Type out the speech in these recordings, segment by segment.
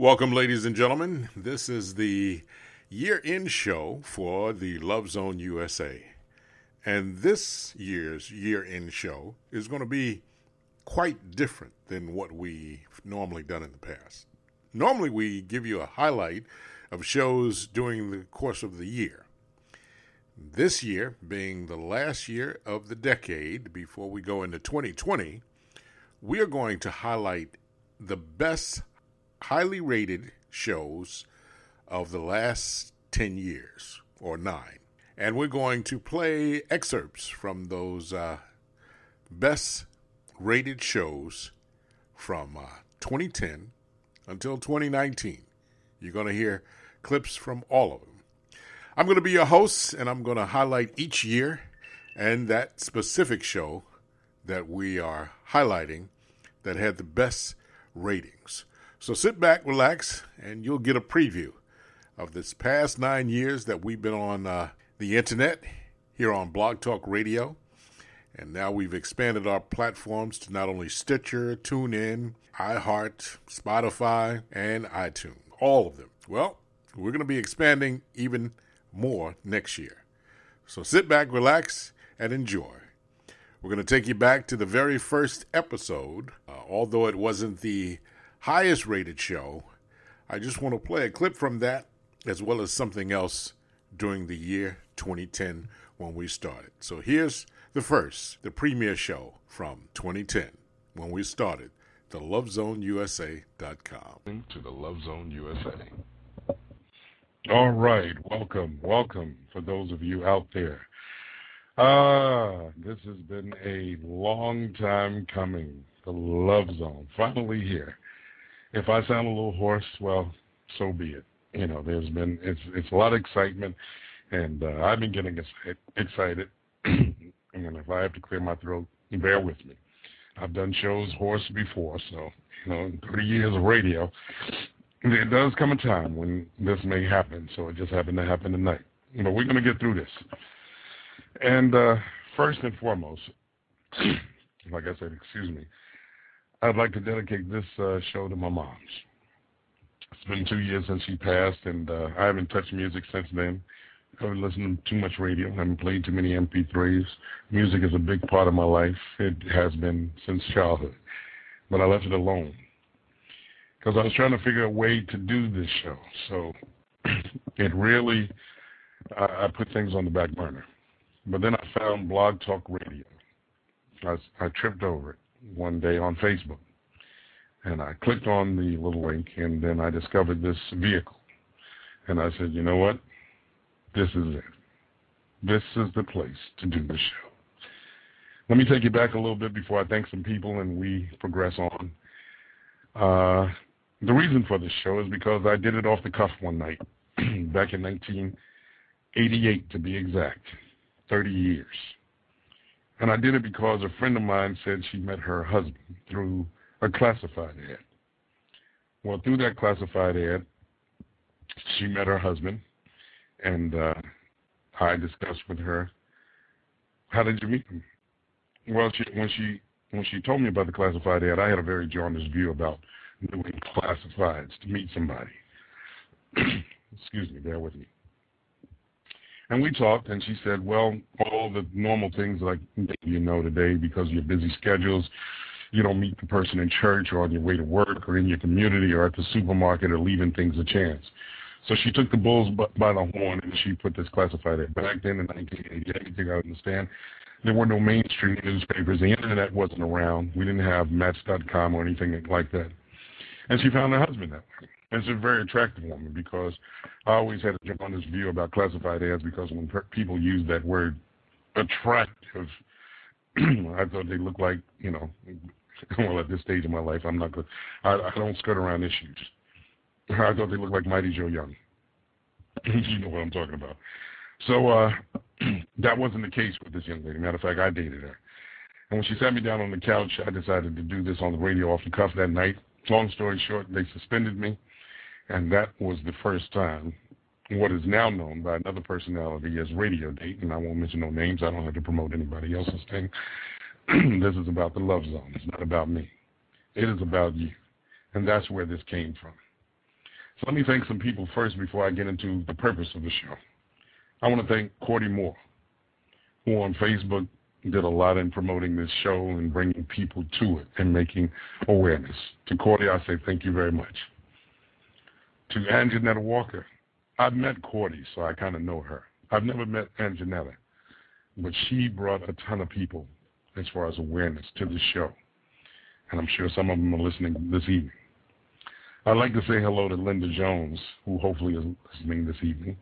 Welcome, ladies and gentlemen. This is the year end show for the Love Zone USA. And this year's year end show is going to be quite different than what we've normally done in the past. Normally, we give you a highlight of shows during the course of the year. This year, being the last year of the decade before we go into 2020, we are going to highlight the best highly rated shows of the last 10 years or nine. And we're going to play excerpts from those uh, best rated shows from uh, 2010 until 2019. You're going to hear clips from all of them. I'm going to be your host, and I'm going to highlight each year and that specific show that we are highlighting that had the best ratings. So sit back, relax, and you'll get a preview of this past nine years that we've been on uh, the internet here on Blog Talk Radio. And now we've expanded our platforms to not only Stitcher, TuneIn, iHeart, Spotify, and iTunes. All of them. Well, we're going to be expanding even more next year. So sit back, relax, and enjoy. We're going to take you back to the very first episode, uh, although it wasn't the highest rated show. I just want to play a clip from that as well as something else during the year 2010 when we started. So here's the first, the premiere show from 2010 when we started, the lovezoneusa.com. To the Love Zone USA. All right, welcome, welcome for those of you out there. Ah, this has been a long time coming. The Love Zone, finally here if I sound a little hoarse, well, so be it. You know, there's been it's it's a lot of excitement, and uh, I've been getting excited. and if I have to clear my throat, bear with me. I've done shows hoarse before, so you know, 30 years of radio, there does come a time when this may happen. So it just happened to happen tonight. But we're going to get through this. And uh, first and foremost, like I said, excuse me, I'd like to dedicate this uh, show to my mom. It's been two years since she passed, and uh, I haven't touched music since then. I haven't listened to too much radio. I haven't played too many MP3s. Music is a big part of my life. It has been since childhood. But I left it alone because I was trying to figure a way to do this show. So it really, I, I put things on the back burner. But then I found Blog Talk Radio. I, I tripped over it one day on Facebook. And I clicked on the little link, and then I discovered this vehicle. And I said, you know what? This is it. This is the place to do the show. Let me take you back a little bit before I thank some people and we progress on. Uh, the reason for this show is because I did it off the cuff one night, back in 1988 to be exact, 30 years. And I did it because a friend of mine said she met her husband through a classified ad. Well, through that classified ad, she met her husband, and uh, I discussed with her, how did you meet him? Well, she, when she when she told me about the classified ad, I had a very jaundiced view about doing classifieds to meet somebody. Excuse me, bear with me. And we talked, and she said, well, all the normal things like you know today because of your busy schedules, you don't meet the person in church or on your way to work or in your community or at the supermarket or leaving things a chance. So she took the bulls by the horn and she put this classified ad. Back then in 1988, everything I understand, there were no mainstream newspapers. The internet wasn't around. We didn't have Match.com or anything like that. And she found her husband that way. And a very attractive woman because I always had a jaundiced view about classified ads because when people use that word attractive, I thought they looked like, you know, well, at this stage of my life, I'm not good. I, I don't skirt around issues. I thought they looked like Mighty Joe Young. you know what I'm talking about. So uh, that wasn't the case with this young lady. Matter of fact, I dated her. And when she sat me down on the couch, I decided to do this on the radio off the cuff that night. Long story short, they suspended me. And that was the first time what is now known by another personality as Radio Date, and I won't mention no names. I don't have to promote anybody else's thing. this is about the love zone. It's not about me. It is about you. And that's where this came from. So let me thank some people first before I get into the purpose of the show. I want to thank Cordy Moore, who on Facebook did a lot in promoting this show and bringing people to it and making awareness. To Cordy, I say thank you very much. To Anjanetta Walker, I've met Cordy, so I kind of know her. I've never met Anjanetta, but she brought a ton of people as far as awareness to the show. And I'm sure some of them are listening this evening. I'd like to say hello to Linda Jones, who hopefully is listening this evening.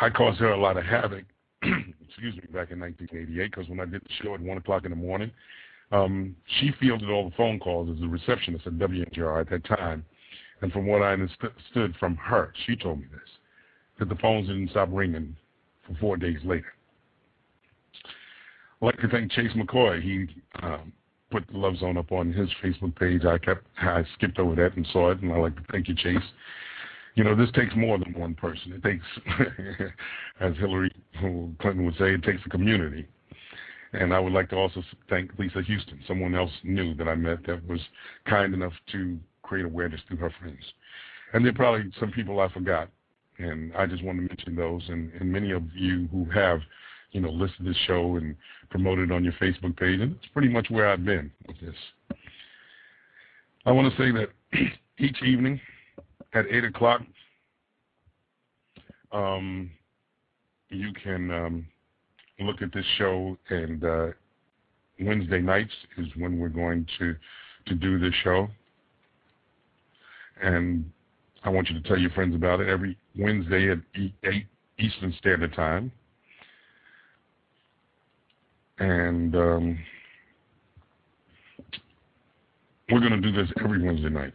I caused her a lot of havoc, excuse me, back in 1988, because when I did the show at 1 o'clock in the morning, um, she fielded all the phone calls as the receptionist at WNJR at that time. And from what I understood from her, she told me this that the phones didn't stop ringing for four days later. I'd like to thank Chase McCoy. He um, put the Love Zone up on his Facebook page. I kept I skipped over that and saw it, and I'd like to thank you, Chase. You know, this takes more than one person. It takes, as Hillary Clinton would say, it takes a community. And I would like to also thank Lisa Houston, someone else new that I met that was kind enough to create awareness through her friends. And there are probably some people I forgot and I just want to mention those. And, and many of you who have, you know, listed this show and promoted it on your Facebook page, and it's pretty much where I've been with this. I want to say that each evening at 8 o'clock, um, you can um, look at this show, and uh, Wednesday nights is when we're going to to do this show. And I want you to tell your friends about it every Wednesday at 8 Eastern Standard Time. And um, we're going to do this every Wednesday night.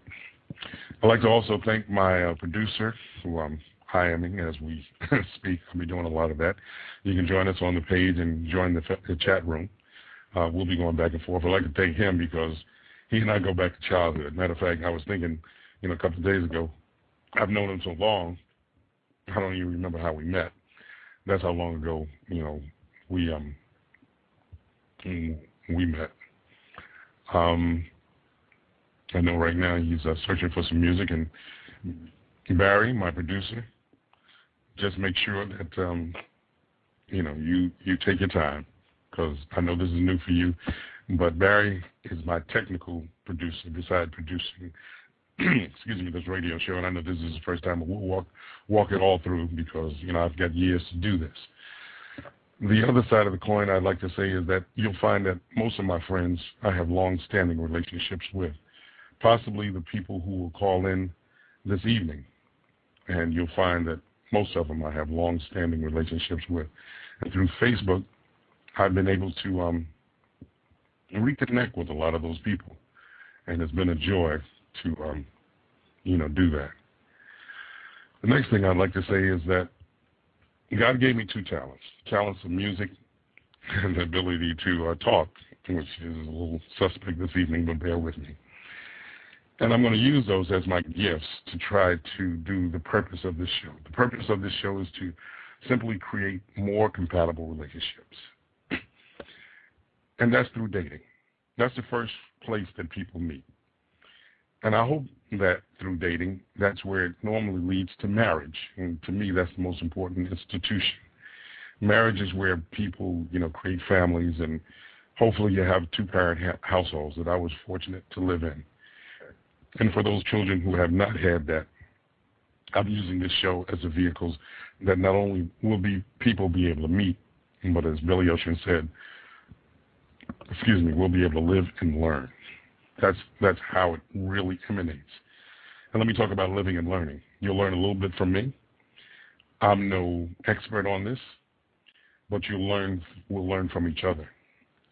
I'd like to also thank my uh, producer, who I'm hiring as we speak. I'll be doing a lot of that. You can join us on the page and join the, the chat room. Uh, we'll be going back and forth. I'd like to thank him because he and I go back to childhood. Matter of fact, I was thinking, you know, a couple of days ago, I've known him so long, I don't even remember how we met. That's how long ago, you know, we um we met. Um, I know right now he's uh, searching for some music, and Barry, my producer, just make sure that um, you know you you take your time because I know this is new for you. But Barry is my technical producer, besides producing excuse me, this radio show, and I know this is the first time we'll walk walk it all through because you know I've got years to do this. The other side of the coin I'd like to say is that you'll find that most of my friends I have long-standing relationships with, possibly the people who will call in this evening, and you'll find that most of them I have long-standing relationships with, and through Facebook, I've been able to um, reconnect with a lot of those people, and it's been a joy to, um, you know, do that. The next thing I'd like to say is that God gave me two talents: talents of music and the ability to uh, talk, which is a little suspect this evening, but bear with me. And I'm going to use those as my gifts to try to do the purpose of this show. The purpose of this show is to simply create more compatible relationships. And that's through dating. That's the first place that people meet. And I hope that through dating, that's where it normally leads to marriage. And to me, that's the most important institution. Marriage is where people, you know, create families, and hopefully you have two-parent ha- households that I was fortunate to live in. And for those children who have not had that, I'm using this show as a vehicle that not only will be people be able to meet, but as Billy Ocean said, excuse me, we'll be able to live and learn. That's that's how it really emanates. And let me talk about living and learning. You'll learn a little bit from me. I'm no expert on this, but you'll learn we'll learn from each other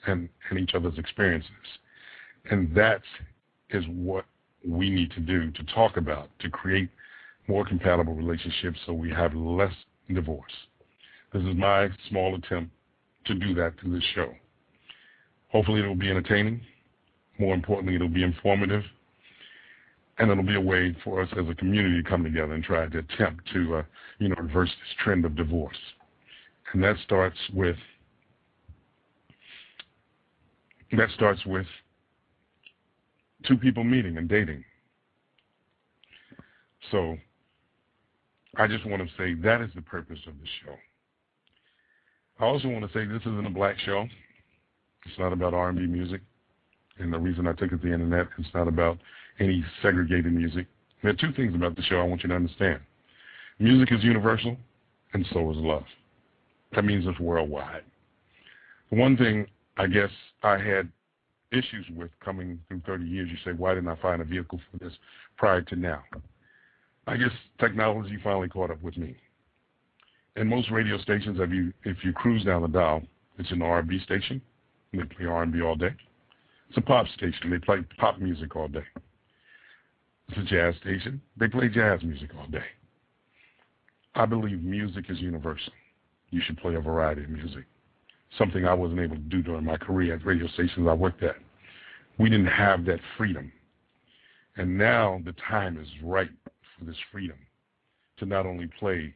and, and each other's experiences. And that is what we need to do to talk about to create more compatible relationships so we have less divorce. This is my small attempt to do that through this show. Hopefully it will be entertaining. More importantly, it'll be informative, and it'll be a way for us as a community to come together and try to attempt to, uh, you know, reverse this trend of divorce. And that starts with that starts with two people meeting and dating. So I just want to say that is the purpose of the show. I also want to say this isn't a black show. It's not about R&B music. And the reason I took it to the internet, is not about any segregated music. There are two things about the show I want you to understand. Music is universal, and so is love. That means it's worldwide. One thing I guess I had issues with coming through 30 years, you say, why didn't I find a vehicle for this prior to now? I guess technology finally caught up with me. And most radio stations, if you if you cruise down the dial, it's an R&B station. They play R&B all day. It's a pop station. They play pop music all day. It's a jazz station. They play jazz music all day. I believe music is universal. You should play a variety of music. Something I wasn't able to do during my career at radio stations I worked at. We didn't have that freedom. And now the time is right for this freedom to not only play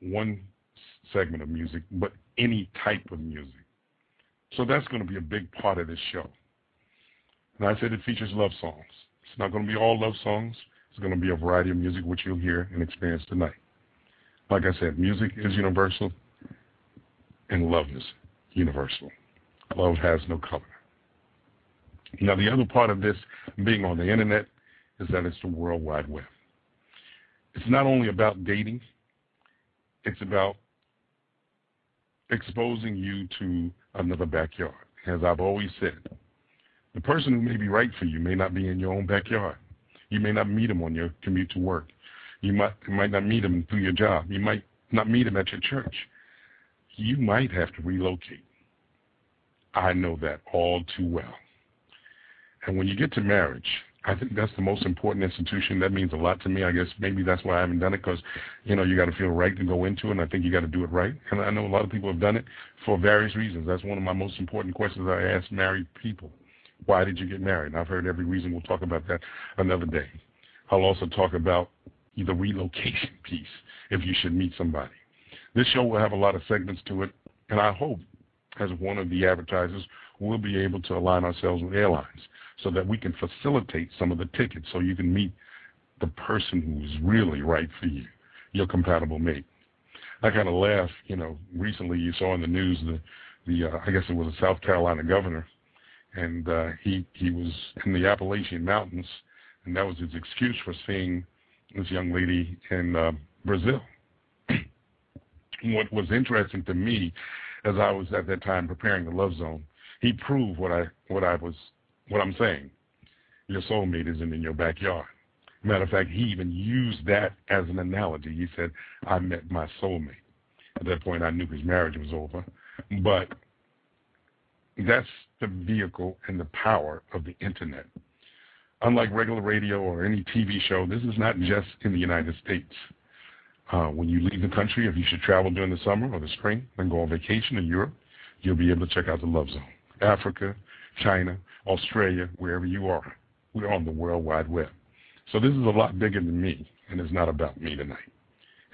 one segment of music, but any type of music. So that's going to be a big part of this show. And I said it features love songs. It's not going to be all love songs. It's going to be a variety of music, which you'll hear and experience tonight. Like I said, music is universal, and love is universal. Love has no color. Now, the other part of this being on the internet is that it's the World Wide Web. It's not only about dating, it's about exposing you to another backyard. As I've always said, the person who may be right for you may not be in your own backyard. You may not meet them on your commute to work. You might, you might not meet them through your job. You might not meet them at your church. You might have to relocate. I know that all too well. And when you get to marriage, I think that's the most important institution. That means a lot to me. I guess maybe that's why I haven't done it because, you know, you got to feel right to go into it. And I think you got to do it right. And I know a lot of people have done it for various reasons. That's one of my most important questions I ask married people. Why did you get married? I've heard every reason. We'll talk about that another day. I'll also talk about the relocation piece if you should meet somebody. This show will have a lot of segments to it, and I hope, as one of the advertisers, we'll be able to align ourselves with airlines so that we can facilitate some of the tickets so you can meet the person who's really right for you, your compatible mate. I kind of laugh, you know, recently you saw in the news the, the uh, I guess it was a South Carolina governor, and uh, he, he was in the Appalachian Mountains, and that was his excuse for seeing this young lady in uh, Brazil. what was interesting to me as I was at that time preparing the Love Zone, he proved what I what I was what I'm saying. Your soulmate isn't in your backyard. Matter of fact, he even used that as an analogy. He said, I met my soulmate. At that point, I knew his marriage was over. But that's the vehicle and the power of the Internet. Unlike regular radio or any TV show, this is not just in the United States. Uh, when you leave the country, if you should travel during the summer or the spring and go on vacation in Europe, you'll be able to check out the Love Zone. Africa, China, Australia, wherever you are. We're on the World Wide Web. So this is a lot bigger than me, and it's not about me tonight.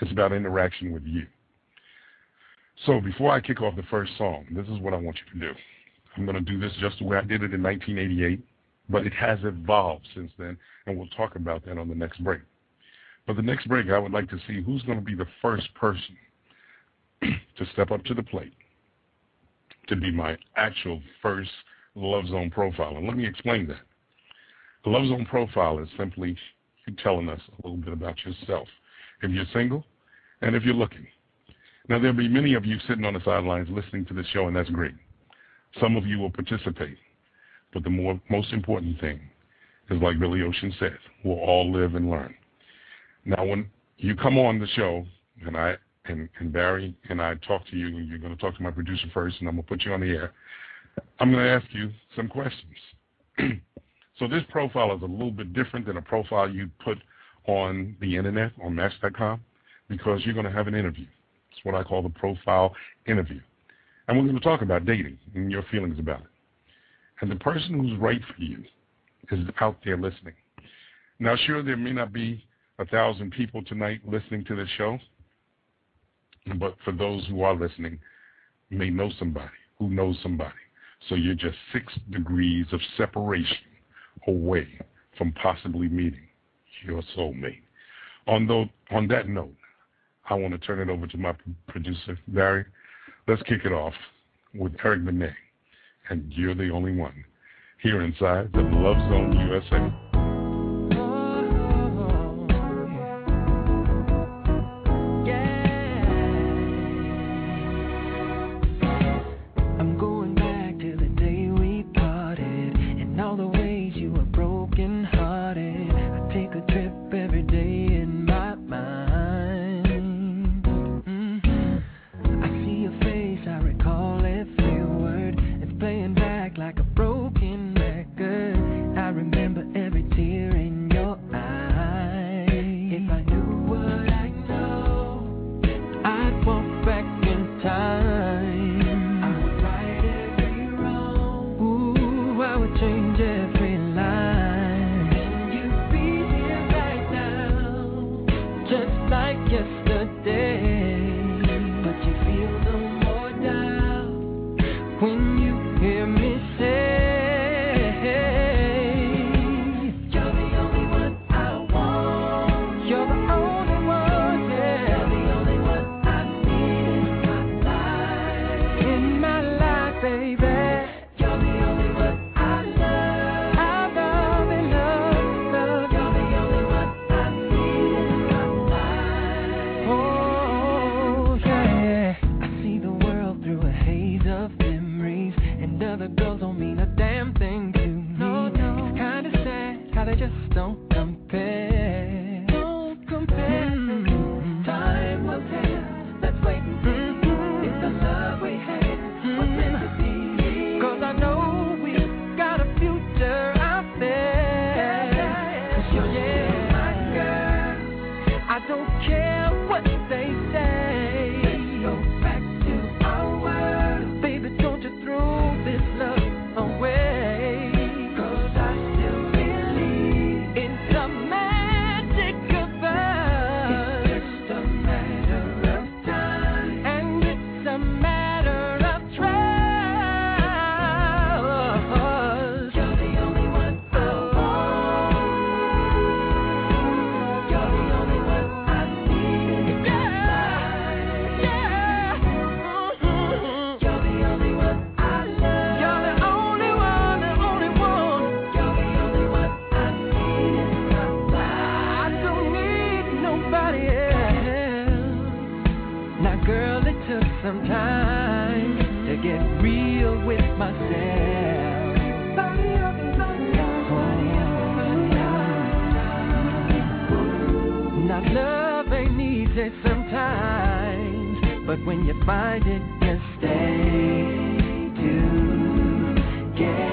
It's about interaction with you. So before I kick off the first song, this is what I want you to do. I'm going to do this just the way I did it in 1988, but it has evolved since then, and we'll talk about that on the next break. But the next break, I would like to see who's going to be the first person to step up to the plate to be my actual first Love Zone profile. And let me explain that. The Love Zone profile is simply you telling us a little bit about yourself. If you're single and if you're looking. Now, there'll be many of you sitting on the sidelines listening to this show, and that's great. Some of you will participate. But the more, most important thing is, like Billy Ocean said, we'll all live and learn. Now, when you come on the show, and I and, and Barry and I talk to you, and you're going to talk to my producer first, and I'm going to put you on the air. I'm going to ask you some questions. so this profile is a little bit different than a profile you put on the internet, on Match.com, because you're going to have an interview. It's what I call the profile interview. And we're going to talk about dating and your feelings about it. And the person who's right for you is out there listening. Now, sure, there may not be a thousand people tonight listening to this show, but for those who are listening, may know somebody who knows somebody. So you're just six degrees of separation away from possibly meeting your soulmate. on, those, on that note, I want to turn it over to my producer, Barry. Let's kick it off with Eric Benet, and You're the Only One, here inside the Love Zone USA. But when you find it, just stay together.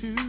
to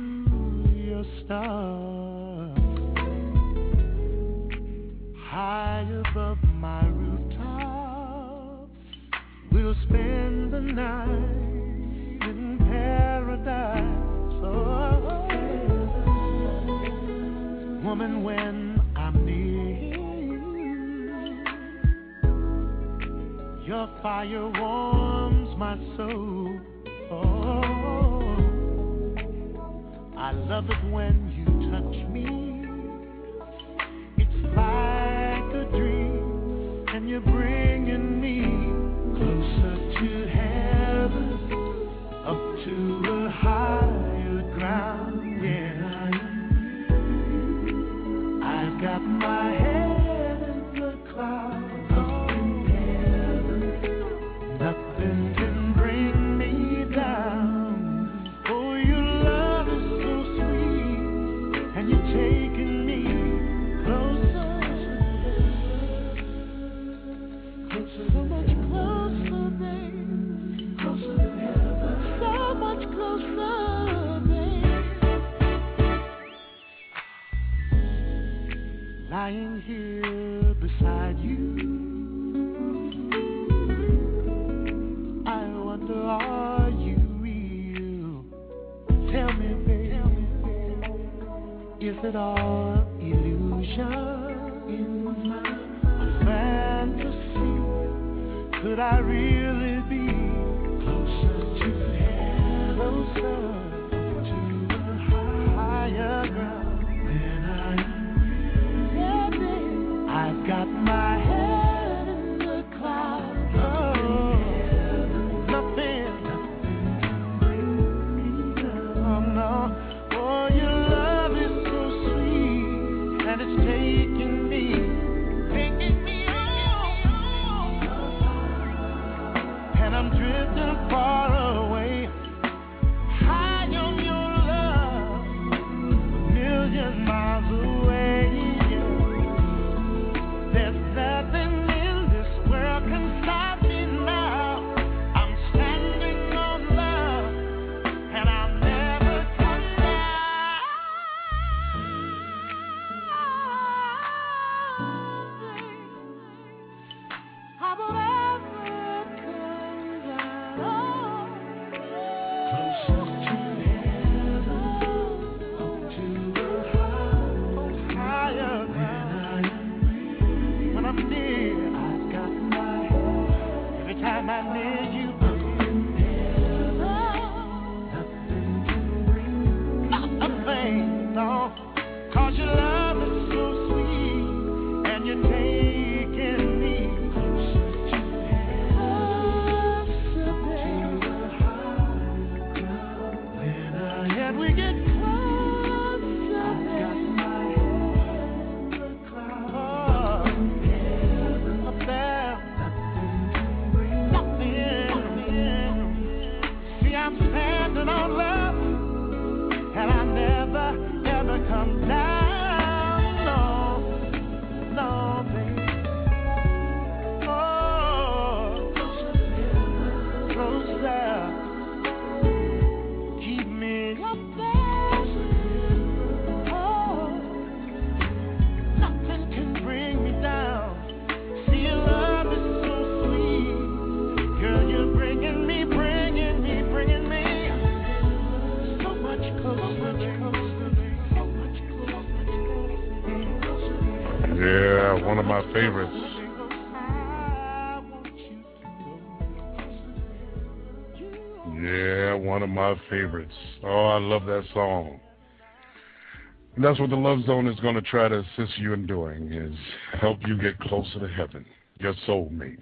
that's what the Love Zone is going to try to assist you in doing is help you get closer to heaven, your soulmate,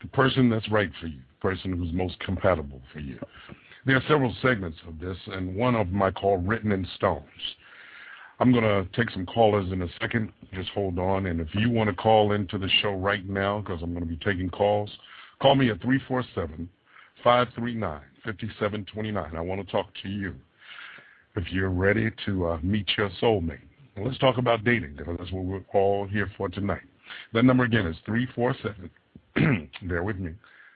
the person that's right for you, the person who's most compatible for you. There are several segments of this, and one of them I call Written in Stones. I'm going to take some callers in a second. Just hold on. And if you want to call into the show right now, because I'm going to be taking calls, call me at 347 539 5729. I want to talk to you. If you're ready to uh, meet your soulmate, let's talk about dating because that's what we're all here for tonight. That number again is 347, bear with me,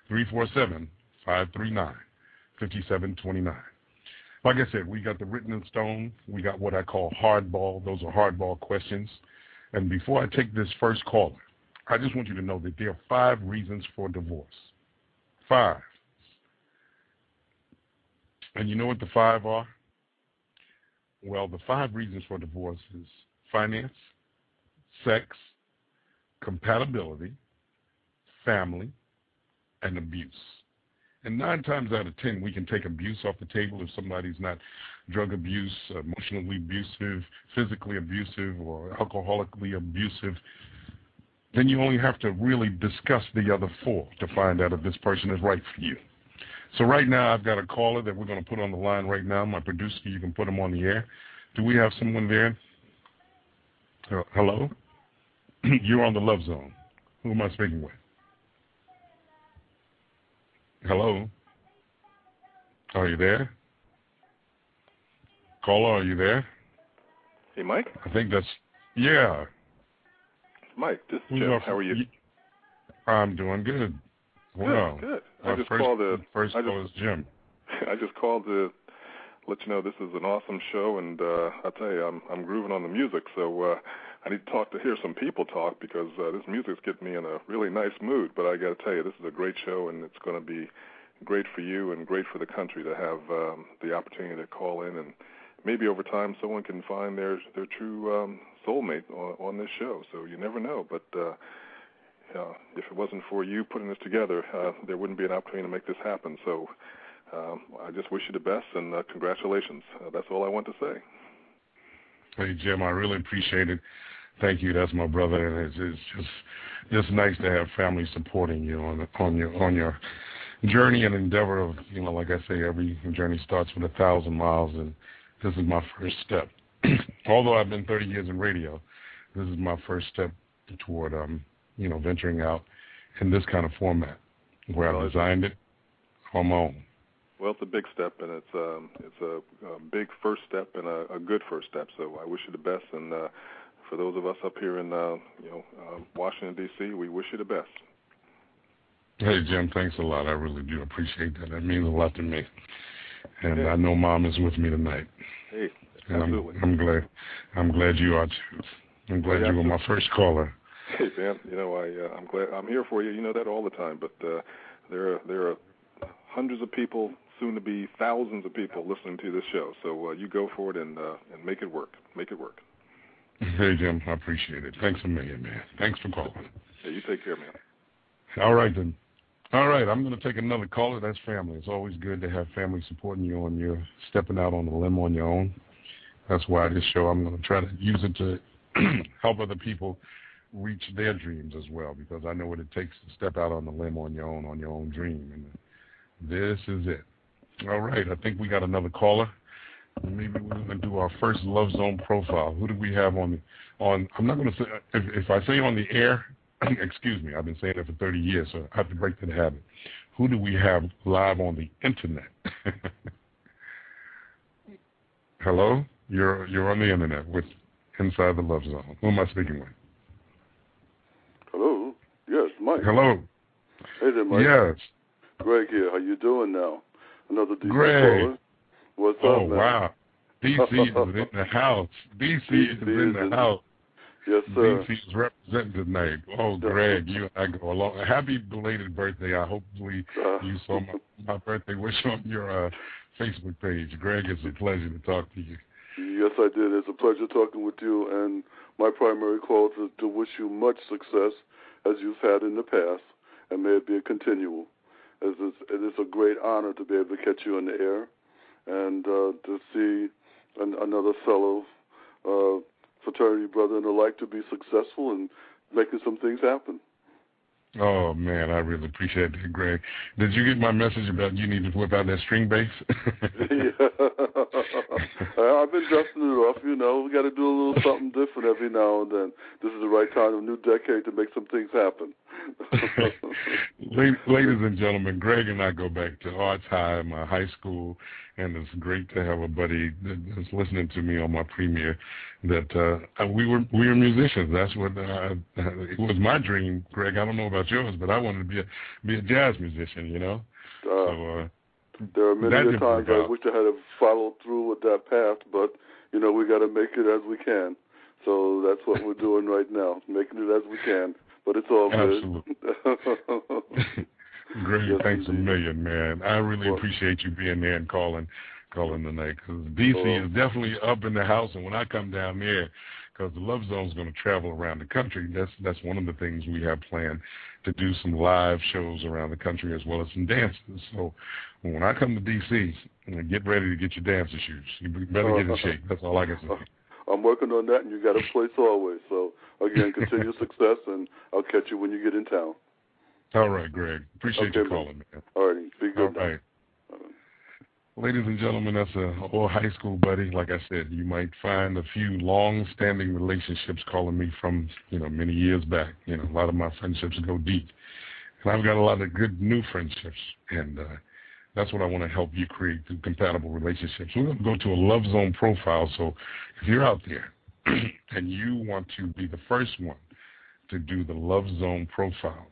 347 539 5729. Like I said, we got the written in stone. We got what I call hardball. Those are hardball questions. And before I take this first caller, I just want you to know that there are five reasons for divorce. Five. And you know what the five are? Well, the five reasons for divorce is finance, sex, compatibility, family, and abuse. And nine times out of ten, we can take abuse off the table if somebody's not drug abuse, emotionally abusive, physically abusive, or alcoholically abusive. Then you only have to really discuss the other four to find out if this person is right for you. So right now, I've got a caller that we're going to put on the line right now. My producer, you can put him on the air. Do we have someone there? Hello? You're on the Love Zone. Who am I speaking with? Hello? Are you there? Caller, are you there? Hey, Mike? I think that's, yeah. Mike, this is Jim. How are you? I'm doing good. Well, good, good. I just first, called to, first I call is Jim. I just called to let you know this is an awesome show, and uh, I tell you, I'm I'm grooving on the music, so uh, I need to talk to hear some people talk because uh, this music's getting me in a really nice mood. But I got to tell you, this is a great show, and it's going to be great for you and great for the country to have um, the opportunity to call in, and maybe over time someone can find their their true um, soulmate on, on this show. So you never know, but. uh uh, if it wasn't for you putting this together, uh, there wouldn't be an opportunity to make this happen. So um, I just wish you the best and uh, congratulations. Uh, that's all I want to say. Hey Jim, I really appreciate it thank you. That's my brother, and it's, it's just just nice to have family supporting you on on your on your journey and endeavor of you know, like I say, every journey starts with a thousand miles, and this is my first step. Although I've been 30 years in radio, this is my first step toward um you know venturing out in this kind of format where I designed it on my own. Well, it's a big step, and it's um, it's a, a big first step and a, a good first step. So I wish you the best, and uh, for those of us up here in uh, you know uh, Washington D.C., we wish you the best. Hey Jim, thanks a lot. I really do appreciate that. That means a lot to me, and yeah. I know Mom is with me tonight. Hey, and absolutely. I'm, I'm glad. I'm glad you are too. I'm glad you were my first caller. Hey man, you know I uh, I'm glad I'm here for you. You know that all the time, but uh, there are there are hundreds of people, soon to be thousands of people listening to this show. So uh, you go for it and uh, and make it work. Make it work. Hey, Jim, I appreciate it. Thanks a million, man. Thanks for calling. Yeah, you take care, man. All right, then. All right, I'm going to take another caller. That's family. It's always good to have family supporting you when you're stepping out on a limb on your own. That's why this show, I'm going to try to use it to help other people reach their dreams as well, because I know what it takes to step out on the limb on your own, on your own dream. And this is it. All right, I think we got another caller maybe we're going to do our first Love Zone profile. Who do we have on the on? I'm not going to say if, if I say on the air. excuse me. I've been saying that for 30 years, so I have to break that habit. Who do we have live on the internet? Hello, you're you're on the internet with Inside the Love Zone. Who am I speaking with? Mike. Hello. Hey there, Mike. Yes. Greg here. How you doing now? Another DJ Greg. caller. What's oh, up, man? Oh, wow. DC is in the house. DC, DC is in the in, house. Yes, sir. DC is representing tonight. Oh, Greg, you and I go along. Happy belated birthday. I hopefully uh, you saw my, my birthday wish on your uh, Facebook page. Greg, it's a pleasure to talk to you. Yes, I did. It's a pleasure talking with you. And my primary call is to wish you much success as you've had in the past, and may it be a continual. As it is a great honor to be able to catch you in the air and uh, to see an, another fellow uh, fraternity brother and the like to be successful and making some things happen. Oh man, I really appreciate that, Greg. Did you get my message about you need to whip out that string bass? yeah, I've been dusting it off. You know, we got to do a little something different every now and then. This is the right time, a new decade, to make some things happen. Ladies and gentlemen, Greg and I go back to Arts High, my high school, and it's great to have a buddy that's listening to me on my premiere. That uh, we were we were musicians. That's what uh, it was my dream, Greg. I don't know about yours, but I wanted to be a be a jazz musician. You know. Uh, so, uh, there are many times I wish I had followed through with that path, but you know we got to make it as we can. So that's what we're doing right now, making it as we can but it's all Absolutely. good. Great, yes, thanks indeed. a million, man. I really appreciate you being there and calling, calling tonight because DC is definitely up in the house, and when I come down there, because the Love Zone is going to travel around the country. That's that's one of the things we have planned to do some live shows around the country as well as some dances. So when I come to DC, get ready to get your dancer shoes. You better get in shape. That's all I can say. I'm working on that, and you got a place always. So again, continue success, and I'll catch you when you get in town. All right, Greg. Appreciate okay, you calling, man. All right, be good. All right. Ladies and gentlemen, that's a old high school buddy. Like I said, you might find a few long-standing relationships calling me from, you know, many years back. You know, a lot of my friendships go deep, and I've got a lot of good new friendships, and uh, that's what I want to help you create through compatible relationships. We're going to go to a Love Zone profile. So if you're out there and you want to be the first one to do the Love Zone profile,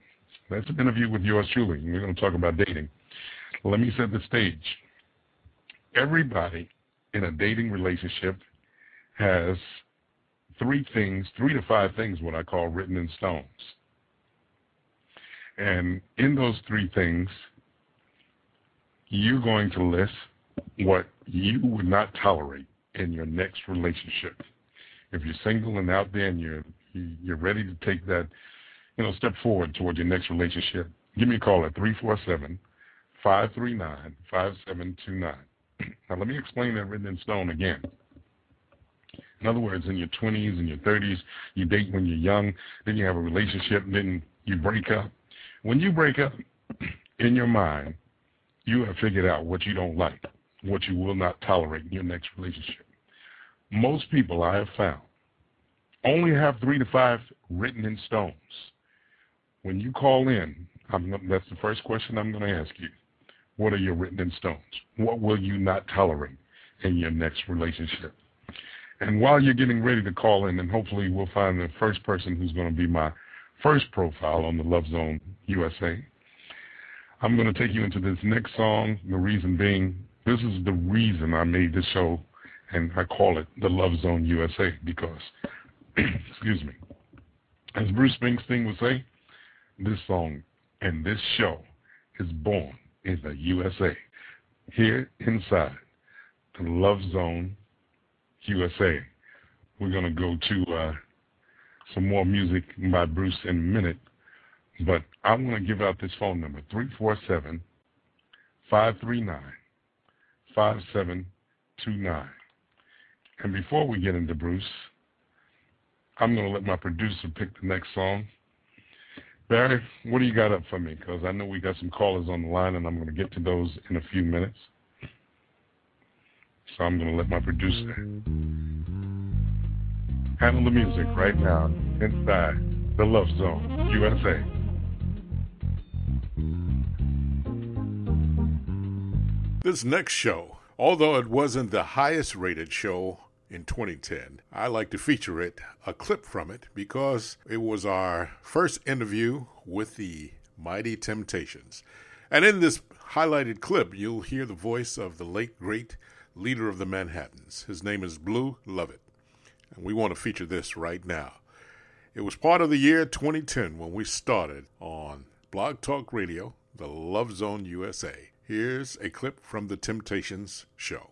that's an interview with yours truly. We're going to talk about dating. Let me set the stage everybody in a dating relationship has three things, three to five things, what I call written in stones. And in those three things, you're going to list what you would not tolerate in your next relationship. If you're single and out there and you're you're ready to take that, you know, step forward toward your next relationship, give me a call at 347 539 5729. Now, let me explain that written in stone again. In other words, in your 20s and your 30s, you date when you're young, then you have a relationship, then you break up. When you break up, in your mind, you have figured out what you don't like, what you will not tolerate in your next relationship. Most people I have found only have three to five written in stones. When you call in, I'm, that's the first question I'm going to ask you. What are your written in stones? What will you not tolerate in your next relationship? And while you're getting ready to call in, and hopefully we'll find the first person who's going to be my first profile on the Love Zone USA, I'm going to take you into this next song. The reason being, this is the reason I made this show, and I call it the Love Zone USA because, excuse me, as Bruce Springsteen would say, this song and this show is born in the USA. Here inside the Love Zone USA. We're going to go to uh, some more music by Bruce in a minute, but I want to give out this phone number 347 539 5729. And before we get into Bruce, I'm going to let my producer pick the next song. Barry, what do you got up for me? Because I know we got some callers on the line, and I'm going to get to those in a few minutes. So I'm going to let my producer handle the music right now inside the Love Zone USA. This next show, although it wasn't the highest rated show in 2010. I like to feature it, a clip from it, because it was our first interview with the Mighty Temptations. And in this highlighted clip, you'll hear the voice of the late, great leader of the Manhattans. His name is Blue Lovett. And we want to feature this right now. It was part of the year 2010 when we started on Blog Talk Radio, the Love Zone USA. Here's a clip from the Temptations show.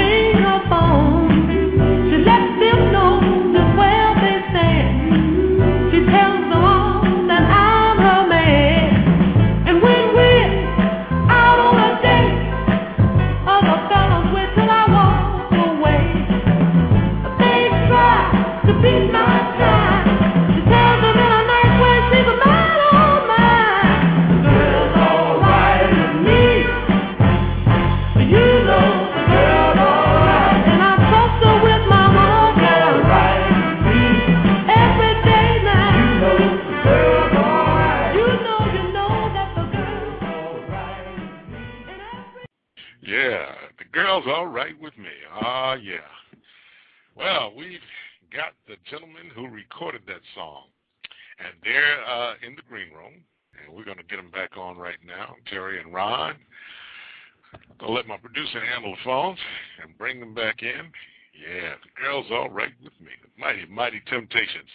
I'll let my producer handle the phones and bring them back in. Yeah, the girl's all right with me. The mighty, mighty temptations.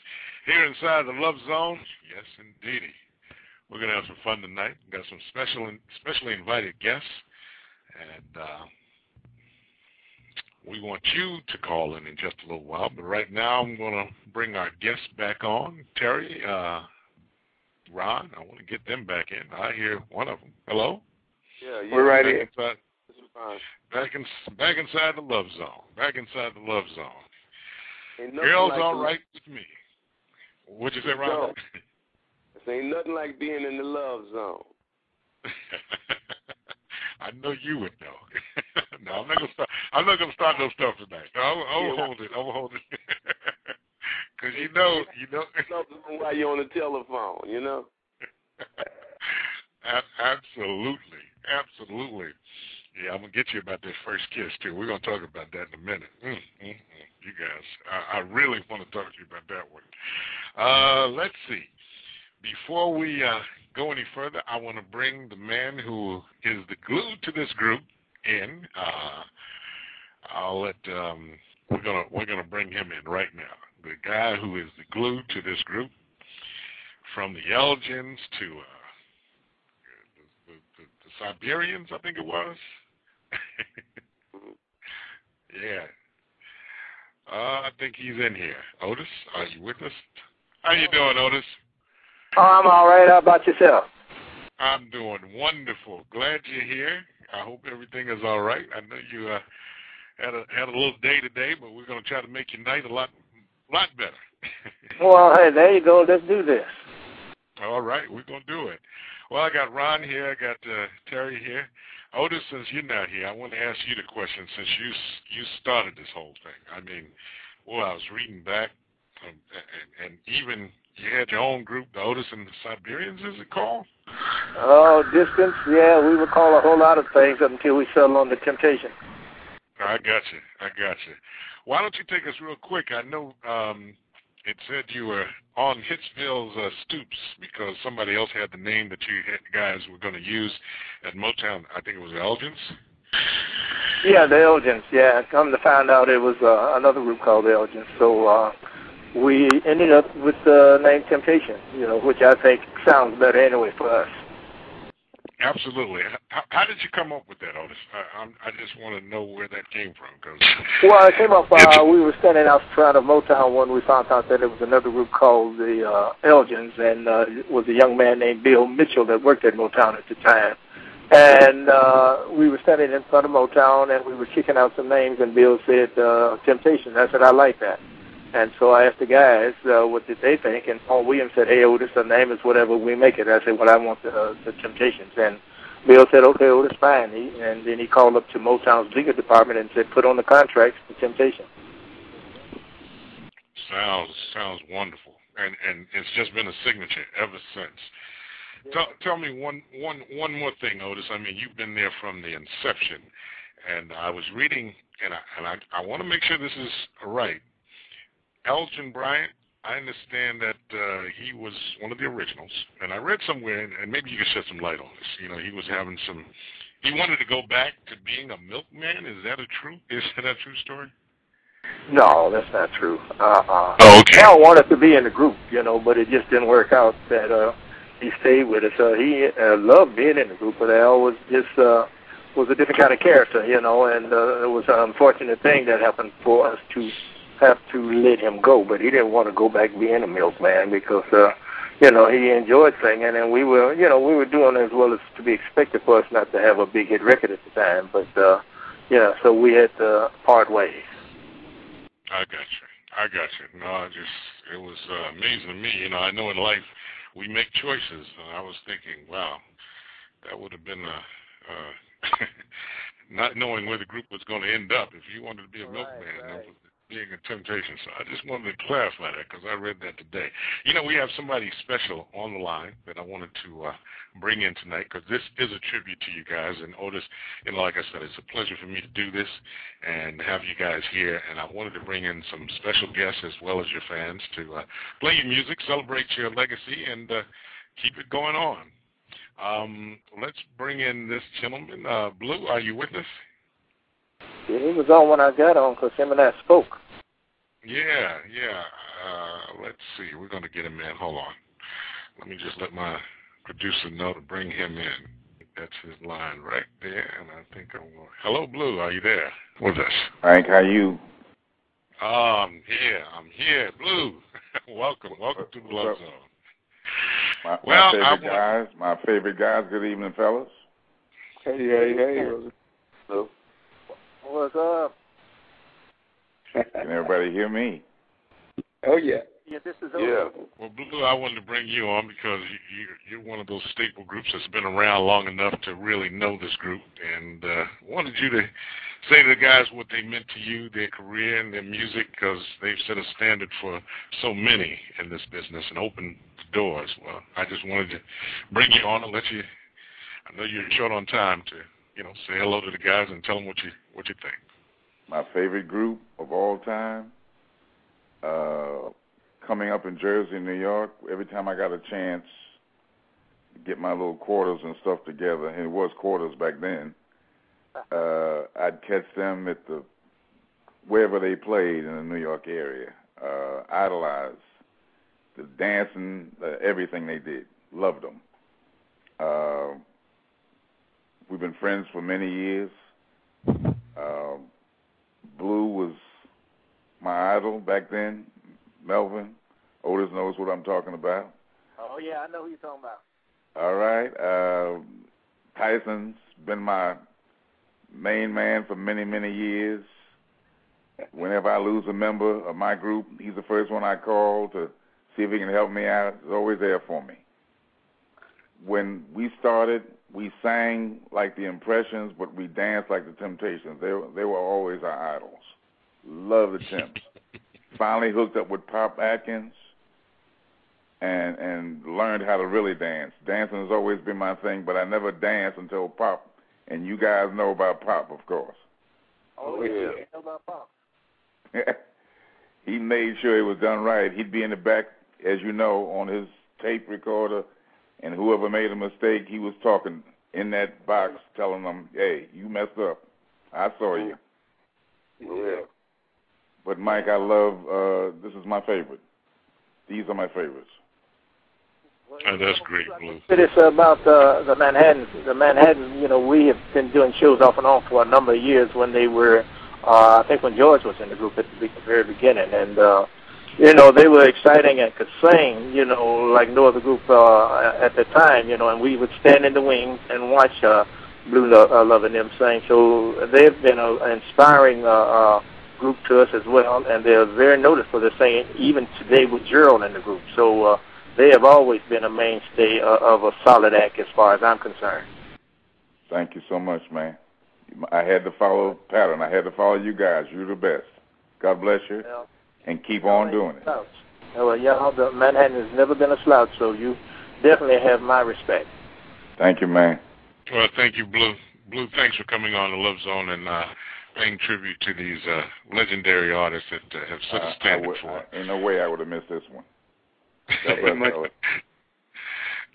Here inside the Love Zone, yes, indeedy. We're going to have some fun tonight. We've got some special, specially invited guests, and uh, we want you to call in in just a little while. But right now, I'm going to bring our guests back on. Terry, uh, Ron, I want to get them back in. I hear one of them. Hello? Yeah, yeah. We're right here. Inside, back, in, back inside the love zone. Back inside the love zone. Girls like all the- with me. What'd you say, Ron? This ain't nothing like being in the love zone. I know you would know. no, I'm not gonna start. I'm not gonna start no stuff tonight. No, I'll, I'll hold it. I'll hold it. Cause you know, you know. Something while you're on the telephone, you know. Absolutely, absolutely. Yeah, I'm gonna get you about that first kiss too. We're gonna talk about that in a minute. Mm, mm, mm. You guys, I, I really want to talk to you about that one. Uh, let's see. Before we uh, go any further, I want to bring the man who is the glue to this group in. Uh, I'll let um, we're gonna we're gonna bring him in right now. The guy who is the glue to this group, from the Elgins to uh, the, Siberians, I think it was. yeah. Uh, I think he's in here. Otis, are you with us? How you doing, Otis? Oh, I'm all right. How about yourself? I'm doing wonderful. Glad you're here. I hope everything is all right. I know you uh, had a had a little day today, but we're going to try to make your night a lot lot better. Well, hey, there you go. Let's do this. all right, we're going to do it. Well, I got Ron here. I got uh, Terry here. Otis, since you're not here, I want to ask you the question since you s- you started this whole thing. I mean, well, I was reading back, um, and, and even you had your own group, the Otis and the Siberians, is it called? Oh, Distants. Yeah, we recall a whole lot of things up until we settled on the temptation. I got you. I got you. Why don't you take us real quick? I know um, it said you were on Hitsville's uh, stoops because somebody else had the name that you guys were going to use at Motown. I think it was Elgins. Yeah, the Elgins. Yeah, come to find out it was uh, another group called the Elgins. So uh, we ended up with the name Temptation. You know, which I think sounds better anyway for us. Absolutely. How, how did you come up with that, Otis? I, I'm, I just want to know where that came from because Well, it came up. Uh, we were standing out front of Motown when we found out that there was another group called the uh, Elgins, and uh, it was a young man named Bill Mitchell that worked at Motown at the time. And uh, we were standing in front of Motown, and we were kicking out some names, and Bill said uh, Temptation. I said I like that. And so I asked the guys uh, what did they think, and Paul Williams said, "Hey, Otis, the name is whatever we make it." I said, "Well, I want the, uh, the Temptations." And Bill said, "Okay, Otis, fine." He, and then he called up to Motown's legal department and said, "Put on the contracts the Temptation." sounds sounds wonderful, and and it's just been a signature ever since. Tell, tell me one one one more thing, Otis. I mean, you've been there from the inception, and I was reading, and I and I, I want to make sure this is right. Elgin Bryant, I understand that uh, he was one of the originals, and I read somewhere, and, and maybe you can shed some light on this. You know, he was having some. He wanted to go back to being a milkman. Is that a true? Is that a true story? No, that's not true. Uh-uh. Oh, okay. Al wanted to be in the group, you know, but it just didn't work out. That uh, he stayed with us. Uh, he uh, loved being in the group, but Al was just uh, was a different kind of character, you know, and uh, it was an unfortunate thing that happened for us to have to let him go. But he didn't want to go back being a milkman because, uh, you know, he enjoyed singing, and we were, you know, we were doing as well as to be expected for us not to have a big hit record at the time. But uh, yeah, so we had to part ways. I got you. I got you. No, I just it was uh, amazing to me. You know, I know in life we make choices, and I was thinking, wow, that would have been a. Uh, not knowing where the group was going to end up. If you wanted to be a Right, milkman, that right. was being a temptation. So I just wanted to clarify that because I read that today. You know, we have somebody special on the line that I wanted to uh, bring in tonight because this is a tribute to you guys. And Otis, you know, like I said, it's a pleasure for me to do this and have you guys here. And I wanted to bring in some special guests as well as your fans to uh, play your music, celebrate your legacy, and uh, keep it going on. Um, let's bring in this gentleman. Uh, Blue, are you with us? Yeah, he was on when I got on because him and I spoke. Yeah, yeah. Uh, let's see. We're going to get him in. Hold on. Let me just let my producer know to bring him in. That's his line right there, and I think I'm going. Hello, Blue. Are you there with us? Frank, how are you? Um, I'm here. I'm here, Blue. welcome, welcome to the Love Zone. My, my well, favorite guys. My favorite guys. Good evening, fellas. Hey, hey, hey. Hello. What's up? Can everybody hear me? Oh yeah. Yeah, this is Yeah. Well, Blue, I wanted to bring you on because you, you, you're one of those staple groups that's been around long enough to really know this group, and uh, wanted you to say to the guys what they meant to you, their career and their music, because they've set a standard for so many in this business and opened doors. Well, I just wanted to bring you on and let you. I know you're short on time to, you know, say hello to the guys and tell them what you what you think. My favorite group of all time. Uh, coming up in Jersey, New York, every time I got a chance to get my little quarters and stuff together, and it was quarters back then, uh, I'd catch them at the wherever they played in the New York area. Uh, idolized the dancing, uh, everything they did. Loved them. Uh, we've been friends for many years. Uh, Blue was my idol back then. Melvin, Otis knows what I'm talking about. Oh yeah, I know who you're talking about. All right. Uh, Tyson's been my main man for many, many years. Whenever I lose a member of my group, he's the first one I call to see if he can help me out. He's always there for me. When we started, we sang like the Impressions, but we danced like the Temptations. They were, they were always our idols. Love the Temps. Finally hooked up with Pop Atkins and and learned how to really dance. Dancing has always been my thing, but I never danced until Pop. And you guys know about Pop, of course. Oh, oh yeah. yeah. Know about Pop. he made sure it was done right. He'd be in the back, as you know, on his tape recorder, and whoever made a mistake, he was talking in that box, telling them, "Hey, you messed up. I saw you." Yeah. But Mike, I love. uh This is my favorite. These are my favorites. Oh, that's great, Blue. It's about uh, the Manhattan. The Manhattan. You know, we have been doing shows off and on for a number of years. When they were, uh, I think, when George was in the group at the very beginning, and uh, you know, they were exciting and could sing. You know, like no other group uh, at the time. You know, and we would stand in the wings and watch uh, Blue uh, loving them sing. So they've been an uh, inspiring. Uh, uh, group to us as well, and they're very noticed for their singing, even today with Gerald in the group. So uh, they have always been a mainstay uh, of a solid act as far as I'm concerned. Thank you so much, man. I had to follow pattern. I had to follow you guys. You're the best. God bless you, well, and keep on doing it. Slouch. Well, yeah, the Manhattan has never been a slouch, so you definitely have my respect. Thank you, man. Well, thank you, Blue. Blue, thanks for coming on the Love Zone and uh, paying tribute to these uh, legendary artists that uh, have set a standard would, for. I, in no way I would have missed this one. God bless, you.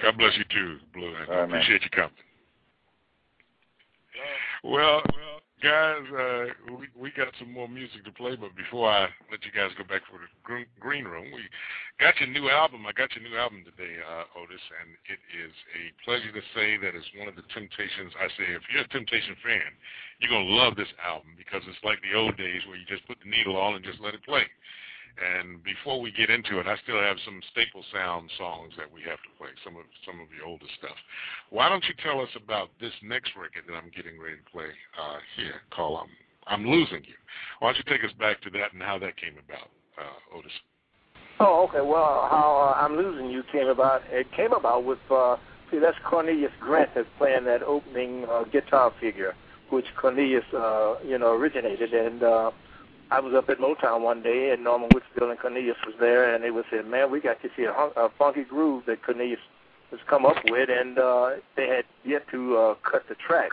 God bless you too, Blue. I All appreciate right, you coming. Well, well, guys, uh, we we got some more music to play, but before I let you guys go back for the green, room, we got your new album. I got your new album today, uh, Otis, and it is a pleasure to say that it's one of the Temptations. I say, if you're a Temptation fan, you're gonna love this album because it's like the old days where you just put the needle on and just let it play. And before we get into it, I still have some staple sound songs that we have to play, some of some of your older stuff. Why don't you tell us about this next record that I'm getting ready to play uh, here, called um, "I'm Losing You"? Why don't you take us back to that and how that came about, uh, Otis? Oh, okay. Well, how uh, "I'm Losing You" came about? It came about with uh, see, that's Cornelius Grant that's playing that opening uh, guitar figure, which Cornelius, uh, you know, originated and. Uh, I was up at Motown one day, and Norman Whitfield and Cornelius was there, and they was saying, "Man, we got to see a, a funky groove that Cornelius has come up with," and uh, they had yet to uh, cut the track.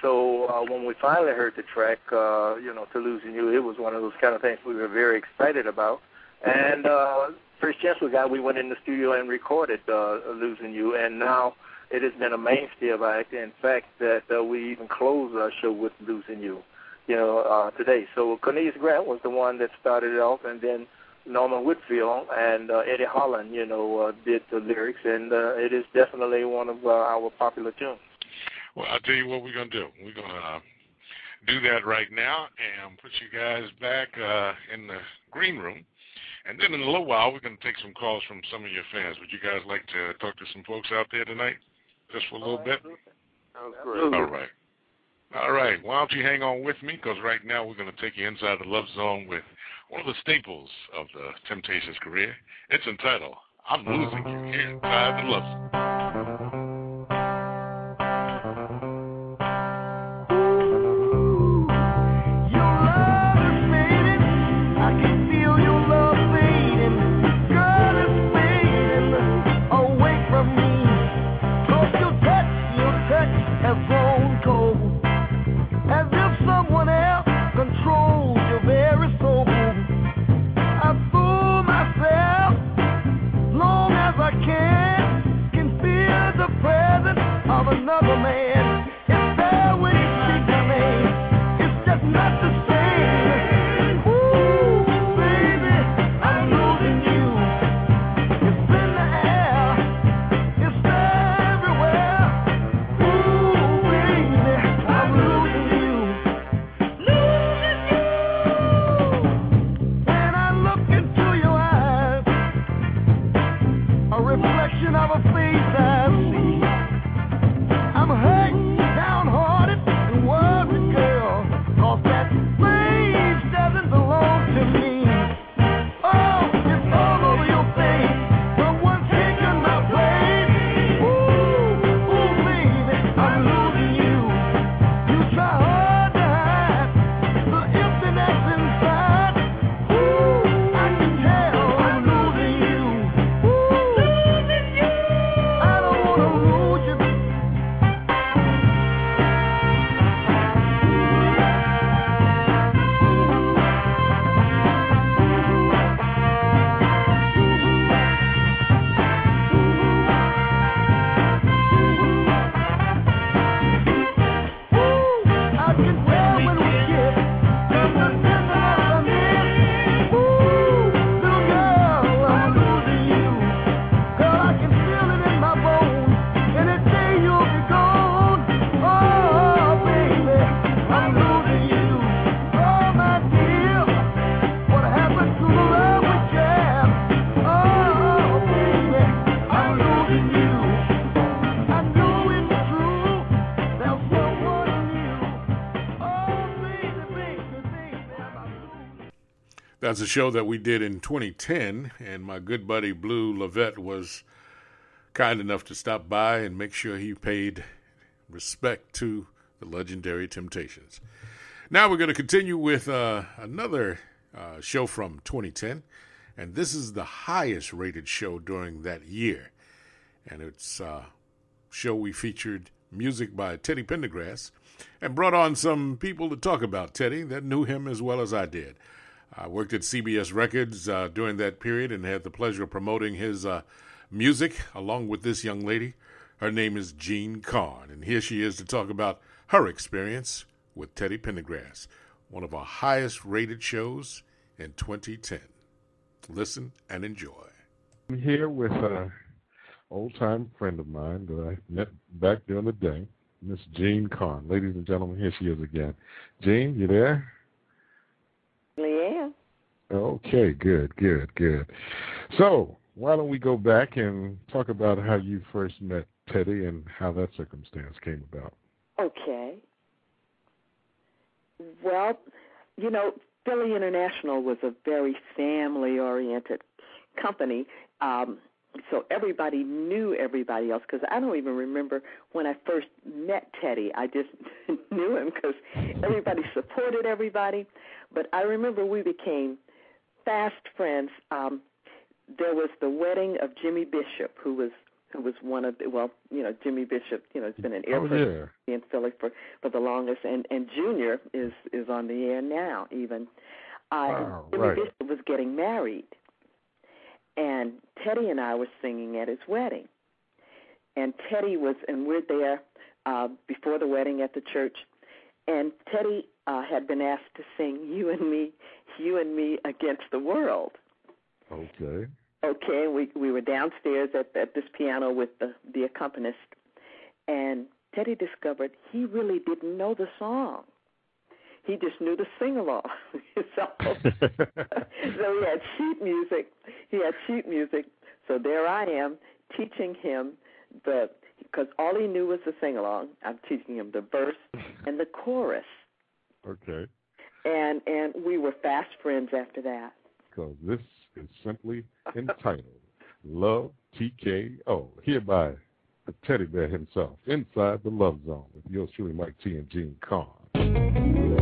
So uh, when we finally heard the track, uh, you know, "To Losing You," it was one of those kind of things we were very excited about. And uh, first chance we got, we went in the studio and recorded uh, "Losing You," and now it has been a mainstay of our act. In fact, that uh, we even closed our show with "Losing You." You know, uh, today. So Cornelius Grant was the one that started it off, and then Norman Whitfield and uh, Eddie Holland, you know, uh, did the lyrics, and uh, it is definitely one of uh, our popular tunes. Well, I'll tell you what we're going to do. We're going to uh, do that right now and put you guys back uh, in the green room. And then in a little while, we're going to take some calls from some of your fans. Would you guys like to talk to some folks out there tonight, just for a little oh, bit? Sounds great. All right. All right. Why don't you hang on with me? Because right now we're going to take you inside the love zone with one of the staples of the Temptations career. It's entitled I'm Losing You here inside the love zone. That's a show that we did in 2010, and my good buddy Blue Lovett was kind enough to stop by and make sure he paid respect to the legendary Temptations. Now we're going to continue with uh, another uh, show from 2010, and this is the highest rated show during that year. And it's a uh, show we featured music by Teddy Pendergrass and brought on some people to talk about Teddy that knew him as well as I did. I worked at CBS Records uh, during that period and had the pleasure of promoting his uh, music along with this young lady. Her name is Jean Carn, and here she is to talk about her experience with Teddy Pendergrass, one of our highest rated shows in 2010. Listen and enjoy. I'm here with an old time friend of mine that I met back during the day, Miss Jean Carn. Ladies and gentlemen, here she is again. Jean, you there? Yeah. Okay, good, good, good. So, why don't we go back and talk about how you first met Teddy and how that circumstance came about? Okay. Well, you know, Philly International was a very family oriented company. Um, so everybody knew everybody else because I don't even remember when I first met Teddy. I just knew him because everybody supported everybody. But I remember we became fast friends. Um, there was the wedding of Jimmy Bishop, who was who was one of the well, you know, Jimmy Bishop, you know, has been an air oh, yeah. in Philly for for the longest, and and Junior is is on the air now. Even uh, wow, Jimmy right. Bishop was getting married, and Teddy and I were singing at his wedding, and Teddy was, and we're there uh, before the wedding at the church, and Teddy uh, had been asked to sing "You and Me, You and Me Against the World." Okay. Okay, we we were downstairs at at this piano with the the accompanist, and Teddy discovered he really didn't know the song. He just knew the sing along. so, so he had sheet music. He had sheet music. So there I am teaching him the because all he knew was the sing along. I'm teaching him the verse and the chorus. Okay. And and we were fast friends after that. Because this is simply entitled Love TKO, hereby the teddy bear himself, inside the love zone with yours truly, Mike T and Jean Carn.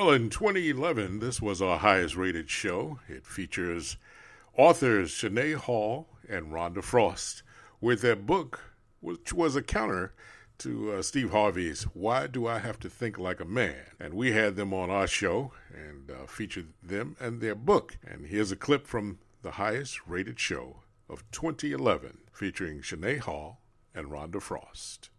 In 2011, this was our highest rated show. It features authors Shanae Hall and Rhonda Frost with their book, which was a counter to uh, Steve Harvey's Why Do I Have to Think Like a Man? And we had them on our show and uh, featured them and their book. And here's a clip from the highest rated show of 2011 featuring Shanae Hall and Rhonda Frost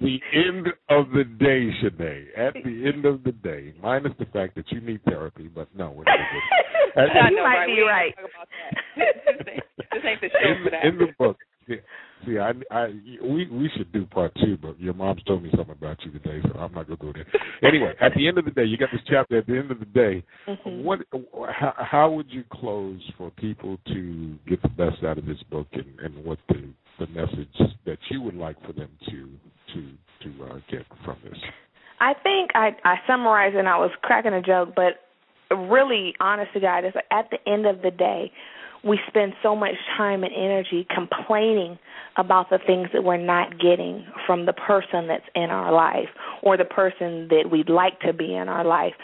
the end of the day, Shanae. At the end of the day, minus the fact that you need therapy, but no, we're not good. At, you might be right. this ain't the show in, for that. In the book, see, see, I, I, we we should do part two, but your mom's told me something about you today, so I'm not gonna go there. Anyway, at the end of the day, you got this chapter. At the end of the day, mm-hmm. what, how, how would you close for people to get the best out of this book, and, and what the the message that you would like for them to to to uh, get from this? I think I I summarized and I was cracking a joke, but really, honest to God, at the end of the day, we spend so much time and energy complaining about the things that we're not getting from the person that's in our life or the person that we'd like to be in our life.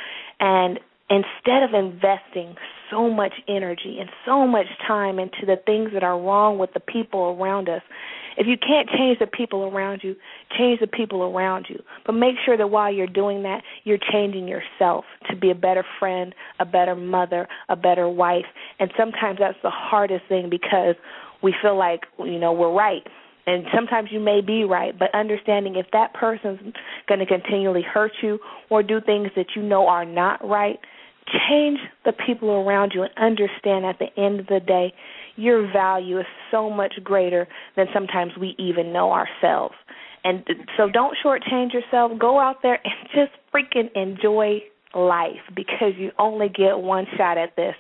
And instead of investing so much energy and so much time into the things that are wrong with the people around us, if you can't change the people around you, change the people around you. But make sure that while you're doing that, you're changing yourself to be a better friend, a better mother, a better wife. And sometimes that's the hardest thing because we feel like, you know, we're right. And sometimes you may be right, but understanding if that person's going to continually hurt you or do things that you know are not right, change the people around you and understand at the end of the day your value is so much greater than sometimes we even know ourselves. And so don't shortchange yourself. Go out there and just freaking enjoy life because you only get one shot at this.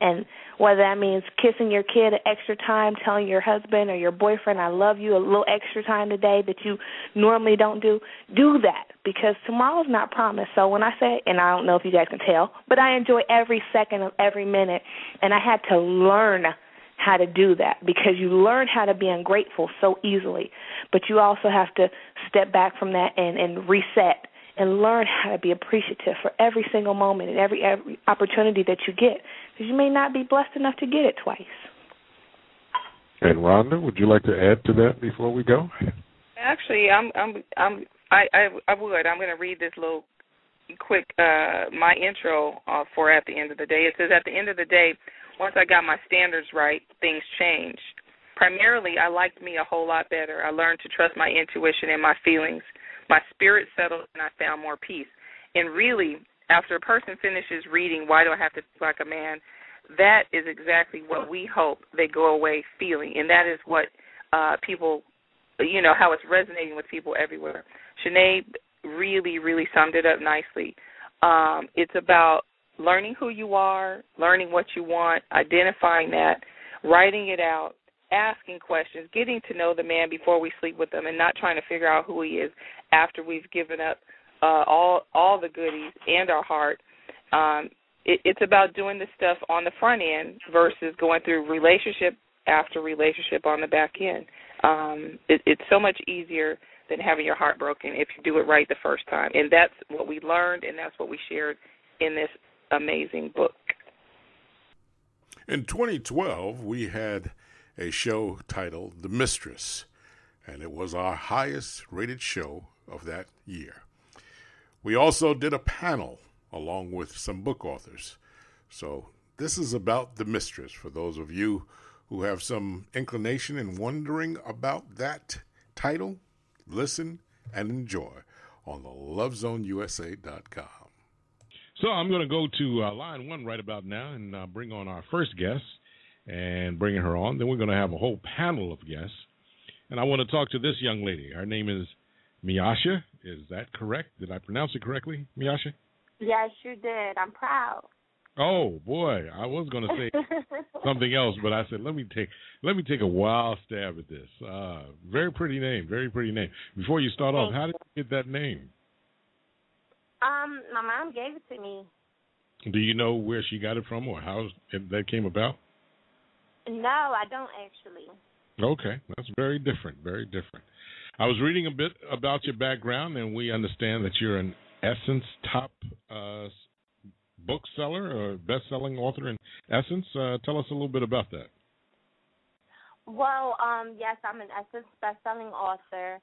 And whether that means kissing your kid extra time, telling your husband or your boyfriend, I love you a little extra time today that you normally don't do, do that because tomorrow's not promised. So when I say, and I don't know if you guys can tell, but I enjoy every second of every minute. And I had to learn how to do that because you learn how to be ungrateful so easily. But you also have to step back from that and, and reset and learn how to be appreciative for every single moment and every, every opportunity that you get because you may not be blessed enough to get it twice. And Rhonda, would you like to add to that before we go? Actually, I'm I'm I'm I I, I would. I'm going to read this little quick uh my intro uh, for at the end of the day. It says at the end of the day, once I got my standards right, things changed. Primarily, I liked me a whole lot better. I learned to trust my intuition and my feelings. My spirit settled, and I found more peace. And really, after a person finishes reading Why Do I Have to Like a Man, that is exactly what we hope they go away feeling. And that is what uh, people, you know, how it's resonating with people everywhere. Shanae really, really summed it up nicely. Um, it's about learning who you are, learning what you want, identifying that, writing it out, asking questions, getting to know the man before we sleep with them, and not trying to figure out who he is after we've given up uh, all all the goodies and our heart. Um, it, it's about doing the stuff on the front end versus going through relationship after relationship on the back end. Um, it, it's so much easier than having your heart broken if you do it right the first time, and that's what we learned, and that's what we shared in this amazing book. In 2012, we had a show titled The Mistress, and it was our highest rated show of that year. We also did a panel along with some book authors. So, this is about The Mistress for those of you who have some inclination in wondering about that title. Listen and enjoy on the lovezoneusa.com. So I'm going to go to uh, line one right about now and uh, bring on our first guest and bringing her on. Then we're going to have a whole panel of guests. And I want to talk to this young lady. Her name is Miasha. Is that correct? Did I pronounce it correctly, Miasha? Yes, you did. I'm proud. Oh boy, I was going to say something else, but I said let me take let me take a wild stab at this. Uh, very pretty name, very pretty name. Before you start off, how did you get that name? Um, my mom gave it to me. Do you know where she got it from or how that came about? No, I don't actually. Okay, that's very different, very different. I was reading a bit about your background, and we understand that you're an Essence top uh, bookseller or best-selling author in Essence. Uh, tell us a little bit about that. Well, um, yes, I'm an Essence best-selling author.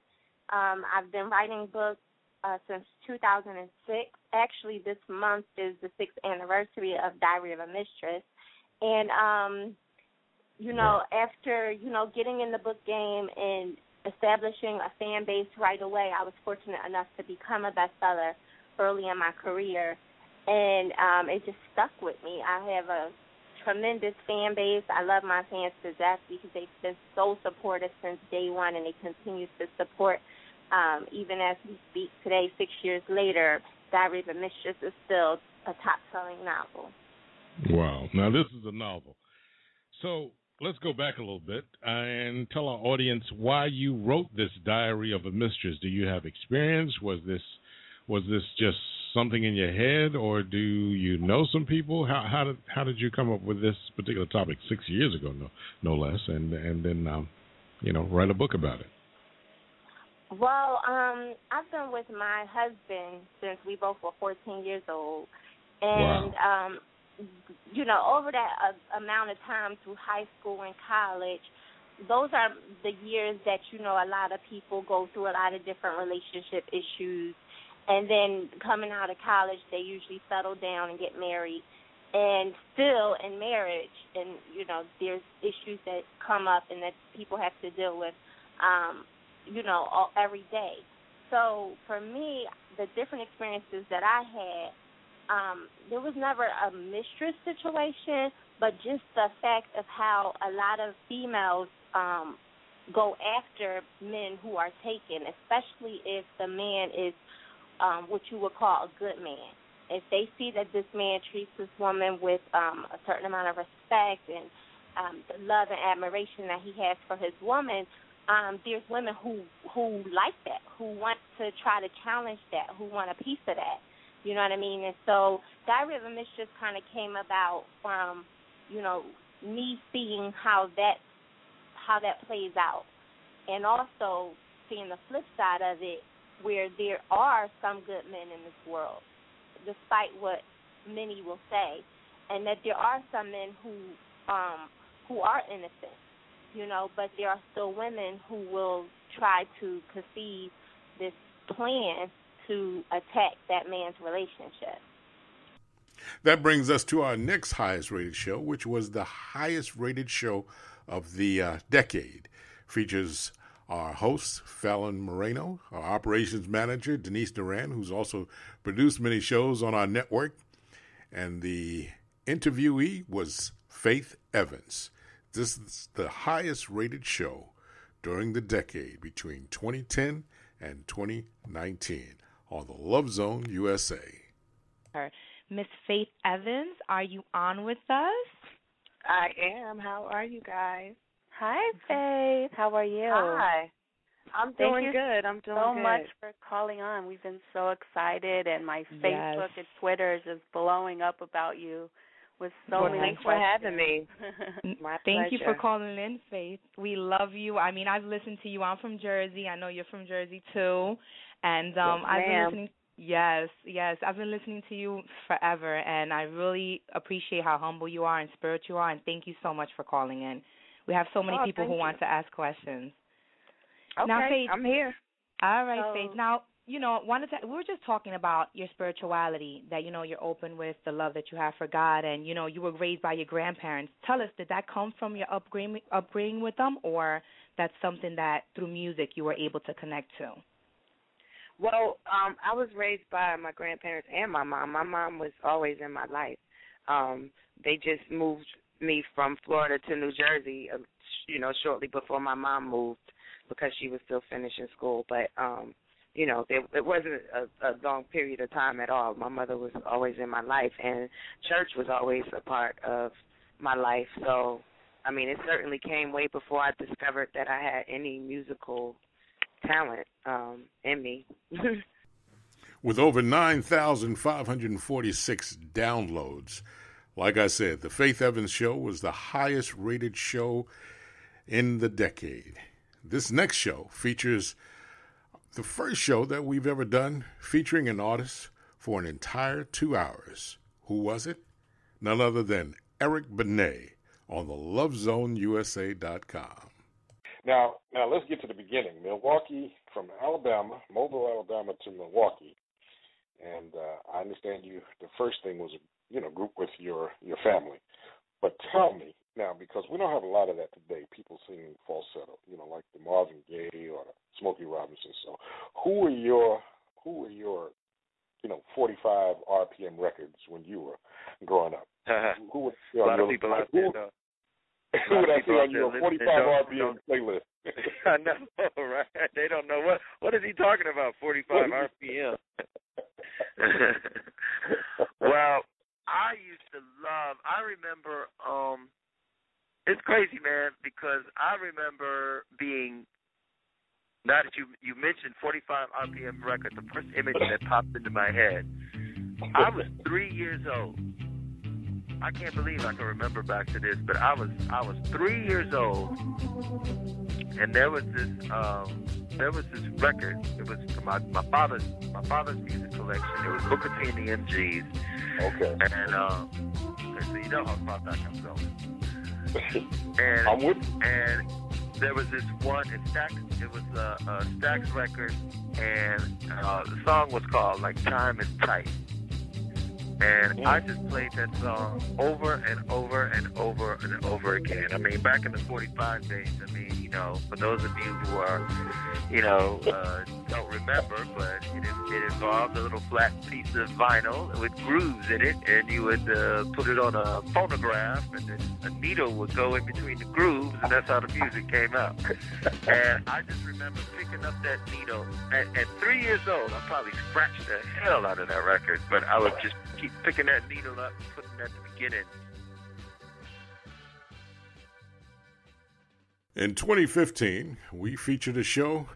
Um, I've been writing books uh, since 2006. Actually, this month is the sixth anniversary of Diary of a Mistress, and um, you know, after you know getting in the book game and establishing a fan base right away, I was fortunate enough to become a bestseller early in my career, and um, it just stuck with me. I have a tremendous fan base. I love my fans to death because they've been so supportive since day one, and they continue to support um, even as we speak today, six years later. Diary of a Mistress is still a top-selling novel. Wow! Now this is a novel. So let's go back a little bit and tell our audience why you wrote this Diary of a Mistress. Do you have experience? Was this was this just something in your head, or do you know some people? How how did how did you come up with this particular topic six years ago, no no less, and and then um, you know write a book about it? Well, um, I've been with my husband since we both were 14 years old, and wow. um, you know, over that uh, amount of time through high school and college, those are the years that you know a lot of people go through a lot of different relationship issues. And then coming out of college they usually settle down and get married. And still in marriage and you know there's issues that come up and that people have to deal with um you know all, every day. So for me the different experiences that i had um there was never a mistress situation but just the fact of how a lot of females um go after men who are taken especially if the man is um, what you would call a good man. If they see that this man treats this woman with um, a certain amount of respect and um, the love and admiration that he has for his woman, um, there's women who who like that, who want to try to challenge that, who want a piece of that. You know what I mean? And so Diary of a Mistress kind of came about from, you know, me seeing how that how that plays out, and also seeing the flip side of it where there are some good men in this world, despite what many will say, and that there are some men who um who are innocent, you know, but there are still women who will try to conceive this plan to attack that man's relationship. That brings us to our next highest rated show, which was the highest rated show of the uh, decade. Features our host, Fallon Moreno, our operations manager, Denise Duran, who's also produced many shows on our network, and the interviewee was Faith Evans. This is the highest rated show during the decade between 2010 and 2019 on the Love Zone USA. Miss Faith Evans, are you on with us? I am. How are you guys? Hi, Faith. How are you? Hi. I'm Thank doing you good. I'm doing so good. much for calling on. We've been so excited, and my Facebook Yes. and Twitter is just blowing up about you with so well, many thanks for having me. N- My Thank you for calling in, Faith. We love you. I mean, I've listened to you. I'm from Jersey. I know you're from Jersey too, and um, Yes, I've been listening. Yes, yes. I've been listening to you forever, and I really appreciate how humble you are and spiritual you are, and thank you so much for calling in. We have so many Oh, people who thank want to ask questions. Okay, now, Faith, I'm here. All right, So- Faith. Now, you know, wanted to. We were just talking about your spirituality. That you know, you're open with the love that you have for God, and you know, you were raised by your grandparents. Tell us, did that come from your upbringing, upbringing with them, or that's something that through music you were able to connect to? Well, um, I was raised by my grandparents and my mom. My mom was always in my life. Um, they just moved me from Florida to New Jersey, uh, you know, shortly before my mom moved because she was still finishing school. But um, you know, there it wasn't a, a long period of time at all. My mother was always in my life, and church was always a part of my life. So, I mean, it certainly came way before I discovered that I had any musical talent um, in me. With over 9,546 downloads, like I said, The Faith Evans Show was the highest rated show in the decade. This next show features the first show that we've ever done featuring an artist for an entire two hours. Who was it? None other than Eric Benet on the LoveZoneUSA.com. Now, now let's get to the beginning. Milwaukee from Alabama, Mobile, Alabama to Milwaukee, and uh, I understand you. The first thing was, you know, group with your your family. But tell me now, because we don't have a lot of that today. People singing falsetto, you know, like the Marvin Gaye or the Smokey Robinson. So, who were your who were your you know 45 RPM records when you were growing up? who were a lot of people out who- there though. Who would I see on your 45 RPM playlist? I know, right? They don't know what what is he talking about. Forty five RPM. well, I used to love. I remember. um It's crazy, man, because I remember being. Now that you you mentioned 45 RPM record, the first image that popped into my head. I was three years old. I can't believe I can remember back to this, but I was I was three years old, and there was this um, there was this record. It was from my my father's my father's music collection. It was Booker T and the MGs. Okay. And um, so you know how far back I'm going. And I'm with and there was this one in Stax. It was a, a Stax record, and uh, the song was called like "Time Is Tight." And I just played that song over and over and over and over again. I mean, back in the 45 days, I mean, you know, for those of you who are, you know, uh, don't remember, but it, it involved a little flat piece of vinyl with grooves in it, and you would uh, put it on a phonograph, and then a needle would go in between the grooves, and that's how the music came out. and I just remember picking up that needle. At, at three years old, I probably scratched the hell out of that record, but I would just keep picking that needle up and putting it at the beginning. In 2015, we featured a show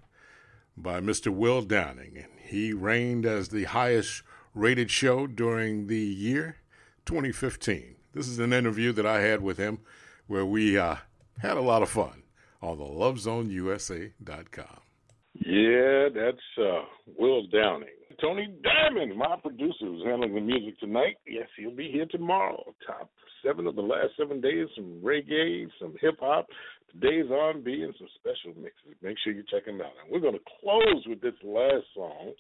by Mr. Will Downing, and he reigned as the highest rated show during the year 2015. This is an interview that I had with him where we uh, had a lot of fun on the LoveZoneUSA.com. Yeah, that's uh, Will Downing. Tony Diamond, my producer, who's handling the music tonight. Yes, he'll be here tomorrow. Top seven of the last seven days, some reggae, some hip hop, today's R&B, and some special mixes. Make sure you check him out. And we're going to close with this last song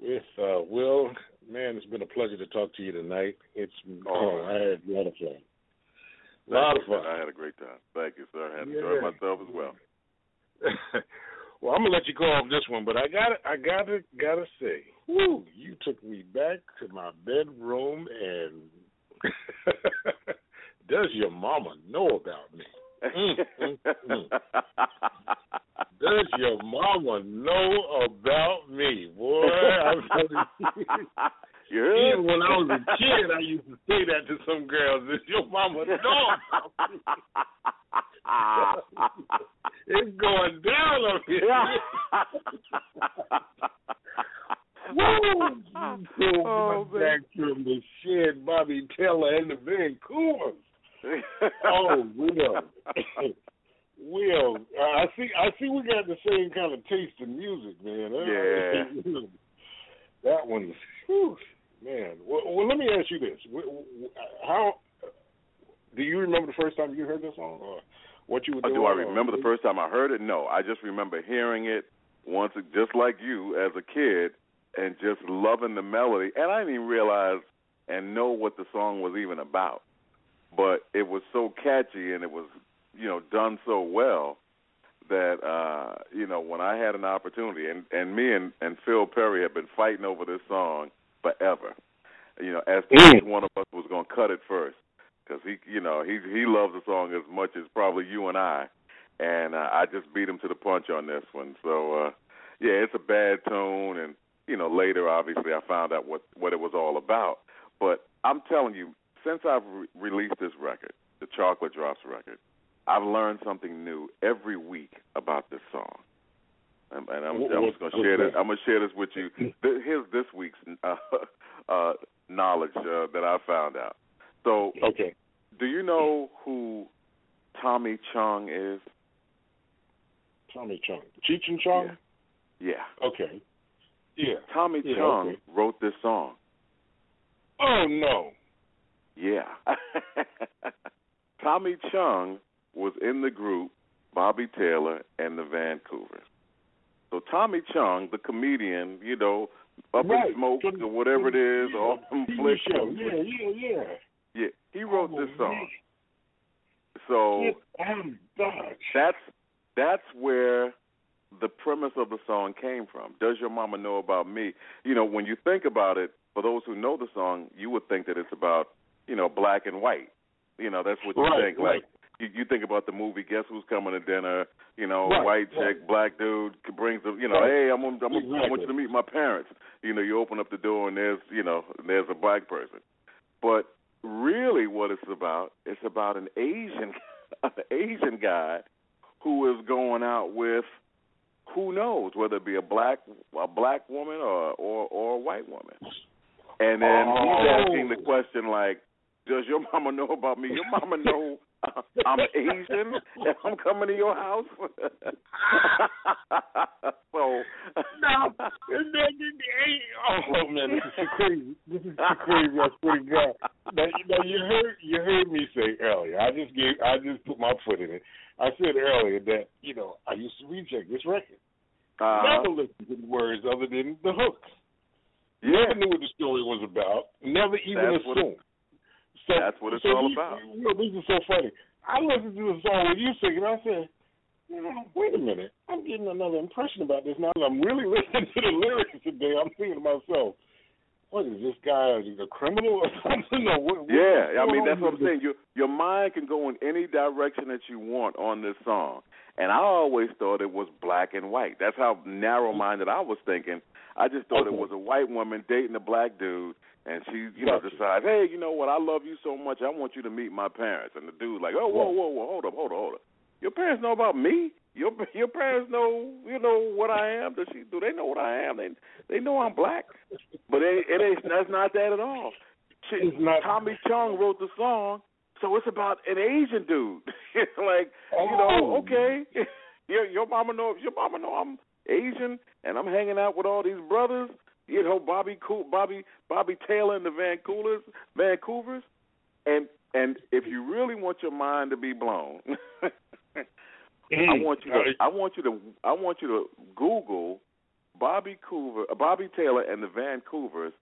with uh, Will. Man, it's been a pleasure to talk to you tonight. It's oh, I had a lot of fun. A lot of fun. I had a great time. Thank you, sir. I had Yeah. enjoyed myself as well. well, I'm gonna let you go off this one, but I got to I gotta gotta say, whoo, you took me back to my bedroom, and does your mama know about me? Mm, mm, mm. Does your mama know about me, boy? I'm. Even when I was a kid, I used to say that to some girls. Does your mama know it's going down up here. Woo! Oh, back from the shed, Bobby Taylor and the Vancouver. oh, Will. Will, uh, I see. I see. We got the same kind of taste in music, man. Yeah. that one's whew, man. Well, well, let me ask you this: How do you remember the first time you heard this song, or what you were Oh, doing? do I or- remember the first time I heard it? No, I just remember hearing it once, just like you as a kid, and just loving the melody. And I didn't even realize and know what the song was even about, but it was so catchy and it was, you know, done so well that uh, you know when I had an opportunity, and and me and and Phil Perry have been fighting over this song forever. You know, as to which one of us was going to cut it first because he, you know, he he loves the song as much as probably you and I, and uh, I just beat him to the punch on this one. So uh, yeah, it's a bad tone, and you know, later obviously I found out what what it was all about. But I'm telling you, since I've re- released this record, the Chocolate Drops record, I've learned something new every week about this song. And, and I'm, I'm just gonna share this. I'm gonna share this with you. Here's this week's uh, uh, knowledge uh, that I found out. So, okay, do you know who Tommy Chong is? Tommy Chong, Cheech and Chong. Yeah. Okay. Yeah. Tommy Yeah, Chong okay. wrote this song. Oh no. Yeah. Tommy Chong was in the group Bobby Taylor and the Vancouvers. So Tommy Chong, the comedian, you know, up Right. in smoke or whatever it is, them TV flicks. show. Yeah, yeah, yeah. Yeah, he wrote Oh, this song. So Get that's that's where the premise of the song came from. Does your mama know about me? You know, when you think about it, for those who know the song, you would think that it's about, you know, black and white. You know, that's what you Right, think. right. Like you, you think about the movie Guess Who's Coming to Dinner, you know, Right, white right. chick, black dude brings the you know, Right. hey, I'm gonna, I'm gonna, I want you to meet my parents. You know, you open up the door and there's, you know, there's a black person. But really what it's about, it's about an Asian an Asian guy who is going out with who knows whether it be a black a black woman or or or a white woman. And then he's Oh. asking the question like, "Does your mama know about me? Your mama know uh, I'm Asian and I'm coming to your house." so No, oh man, this is so crazy. This is so crazy. I swear to God. Now, you know, you heard you heard me say earlier. I just gave I just put my foot in it. I said earlier that you know I used to reject this record. Uh-huh. Never listened to the words other than the hooks. Yeah. Never knew what the story was about. Never even That's assumed. So, that's what it's so all these- about. You know, this is so funny. I listened to the song with you singing. I said, you know, wait a minute. I'm getting another impression about this now. that I'm really listening to the lyrics today. I'm thinking to myself, what is this guy a criminal or something? Or what, what- Yeah, I mean that's what I'm saying. Your your mind can go in any direction that you want on this song. And I always thought it was black and white. That's how narrow minded I was thinking. I just thought it was a white woman dating a black dude and she, you know, decides, Hey, you know what, I love you so much, I want you to meet my parents and the dude's like, Oh, whoa, whoa, whoa, hold up, hold up, hold up. Your parents know about me? Your your parents know you know what I am? Does she do they know what I am? They they know I'm black. But it, it ain't that's not that at all. She, not- Tommy Chong wrote the song, so it's about an Asian dude. like you Oh. know, okay, your your mama know your mama know I'm Asian and I'm hanging out with all these brothers. You know, Bobby Coo- Bobby Bobby Taylor and the Vancouvers, Vancouvers, and and if you really want your mind to be blown, I want you to I want you to I want you to Google Bobby Coover, uh, Bobby Taylor and the Vancouvers,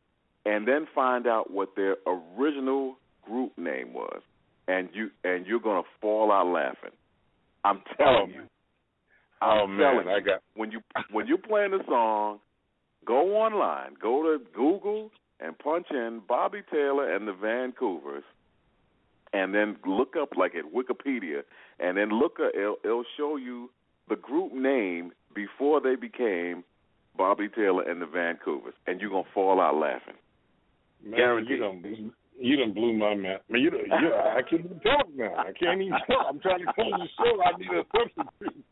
and then find out what their original group name was, and you and you're gonna fall out laughing. I'm telling Oh, you. I'm Oh man, you. I got when you when you're playing the song, go online, go to Google and punch in Bobby Taylor and the Vancouvers, and then look up like at Wikipedia, and then look up, it'll, it'll show you the group name before they became Bobby Taylor and the Vancouvers, and you're gonna fall out laughing. Man, Guaranteed. you done blew, you done blew my man. Man, you done, you, I can't even talk now. I can't even talk. I'm trying to close the show. I need a substitute.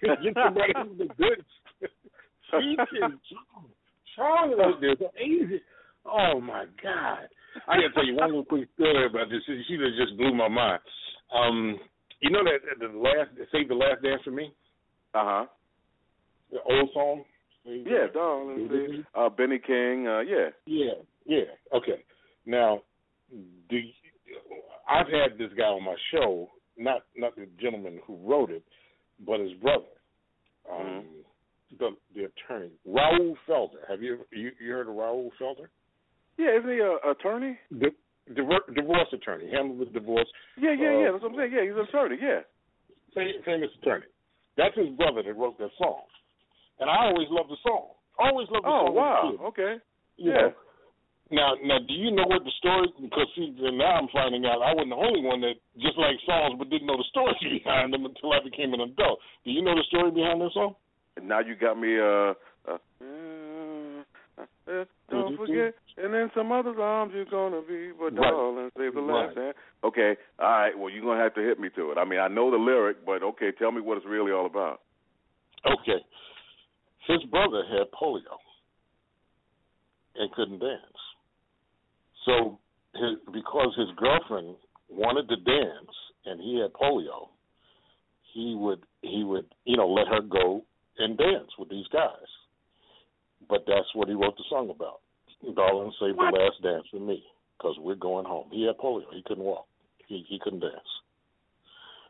Get somebody who's the good. Teaching Charlotte, there's easy. Oh my God! I gotta tell you one little quick story about this. She just blew my mind. Um, you know that the last save the last dance for me, Uh huh. the old song. Yeah, darling. See, uh, Benny King. Uh, yeah. Yeah, yeah. Okay. Now, do you, I've had this guy on my show, not not the gentleman who wrote it, but his brother, um, Mm-hmm. The the attorney Raoul Felder. Have you you, you heard of Raoul Felder? Yeah, isn't he a attorney? The, divorce, divorce attorney, handled the divorce. Yeah, yeah, uh, yeah. That's what I'm saying. Yeah, he's an attorney. Yeah. Fam- famous attorney. That's his brother that wrote that song, and I always loved the song. Always loved the Oh song. a wow. Okay. You Yeah. know. Now, now, do you know what the story? Because see, now I'm finding out I wasn't the only one that just liked songs but didn't know the story behind them until I became an adult. Do you know the story behind this song? And now you got me. Uh, uh, uh, don't forget. And then some other arms you're gonna be, but Right. darling, save the last Right. hand. Okay. All right. Well, you're gonna have to hit me to it. I mean, I know the lyric, but okay, tell me what it's really all about. Okay. His brother had polio and couldn't dance. So, his, because his girlfriend wanted to dance and he had polio, he would he would you know let her go and dance with these guys. But that's what he wrote the song about. Darling, save the last dance for me, because we're going home. He had polio. He couldn't walk. He he couldn't dance.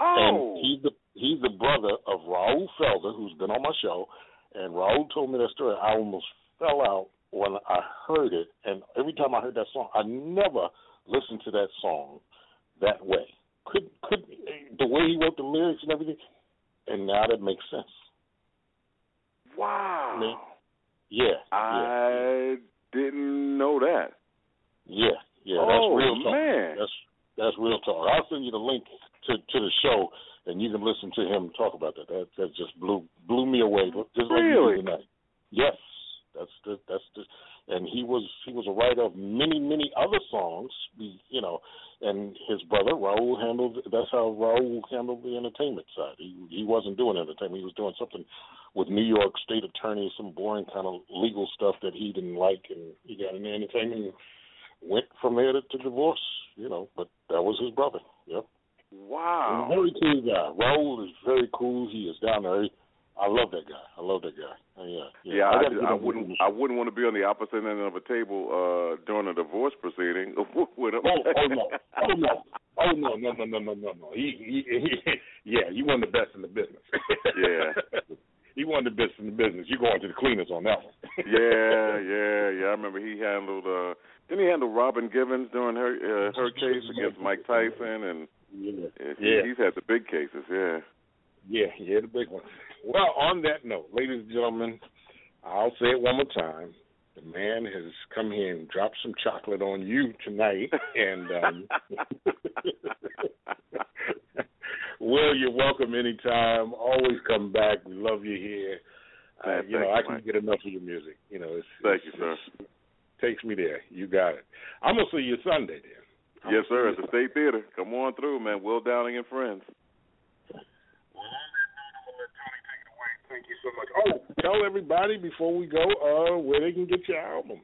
Oh. And he's the he's the brother of Raoul Felder, who's been on my show. And Raoul told me that story. I almost fell out when I heard it. And every time I heard that song, I never listened to that song that way. Could could eh, the way he wrote the lyrics and everything. And now that makes sense. Wow. I yeah, I didn't know that. yeah, yeah. Oh, That's real talk. man. That's that's real talk. I'll send you the link to to the show, and you can listen to him talk about that. That that just blew blew me away. Just like you Really? did tonight. Yes, that's the that's the. And he was he was a writer of many many other songs. You know, and his brother Raoul handled. That's how Raoul handled the entertainment side. He he wasn't doing entertainment. He was doing something with New York State Attorney, some boring kind of legal stuff that he didn't like, and he got in the entertainment. And went from there to, to divorce. You know, but that was his brother. Yep. Wow. And very cool guy. Raoul is very cool. He is down there. I love that guy. I love that guy. Uh, yeah, yeah. Yeah, I, gotta I wouldn't. I wouldn't want to be on the opposite end of a table uh during a divorce proceeding with him. Oh, oh no, oh no, oh no, no, no, no, no, no, no. He, he, he, yeah, you one of the best in the business. Yeah. he one of the best in the business. You going to the cleaners on that one. yeah, yeah, yeah. I remember he handled. uh Didn't he handle Robin Givens during her uh, her case against Mike Tyson, and yeah, yeah, he, Yeah. he's had the big cases. Yeah. Yeah, yeah, the big one. Well, on that note, ladies and gentlemen, I'll say it one more time. The man has come here and dropped some chocolate on you tonight, and um, Will, you're welcome anytime. Always come back. We love you here. Uh, Man, you know, thank I can't Mike. get enough of your music. You know, it's, Thank it's, you, sir. it's- takes me there. You got it. I'm gonna see you Sunday then. I'm Yes, sir. At the State Theater. Come on through, man. Will Downing and friends. Thank you so much. Oh, tell everybody before we go uh, where they can get your album.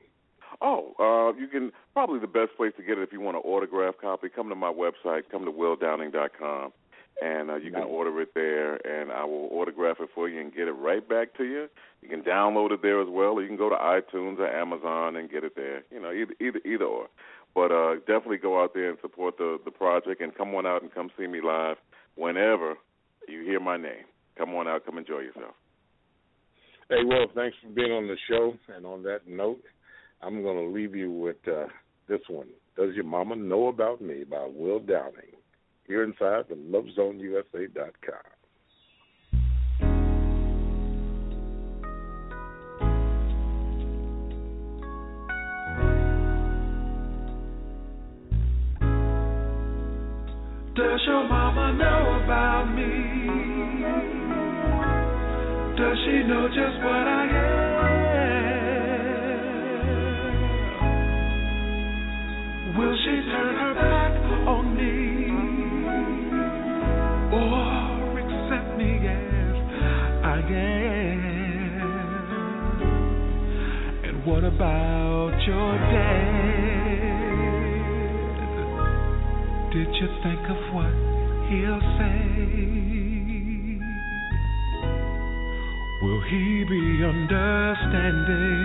Oh, uh, you can probably the best place to get it if you want an autograph copy. Come to my website, come to willdowning.com, and uh, you can order it there, and I will autograph it for you and get it right back to you. You can download it there as well, or you can go to iTunes or Amazon and get it there. You know, either either either or. But uh, definitely go out there and support the the project, and come on out and come see me live whenever you hear my name. Come on out, come enjoy yourself. Hey, Will, thanks for being on the show. And on that note, I'm going to leave you with uh, this one. Does Your Mama Know About Me by Will Downing here inside the LoveZoneUSA.com. about your dad? Did you think of what he'll say Will he be understanding?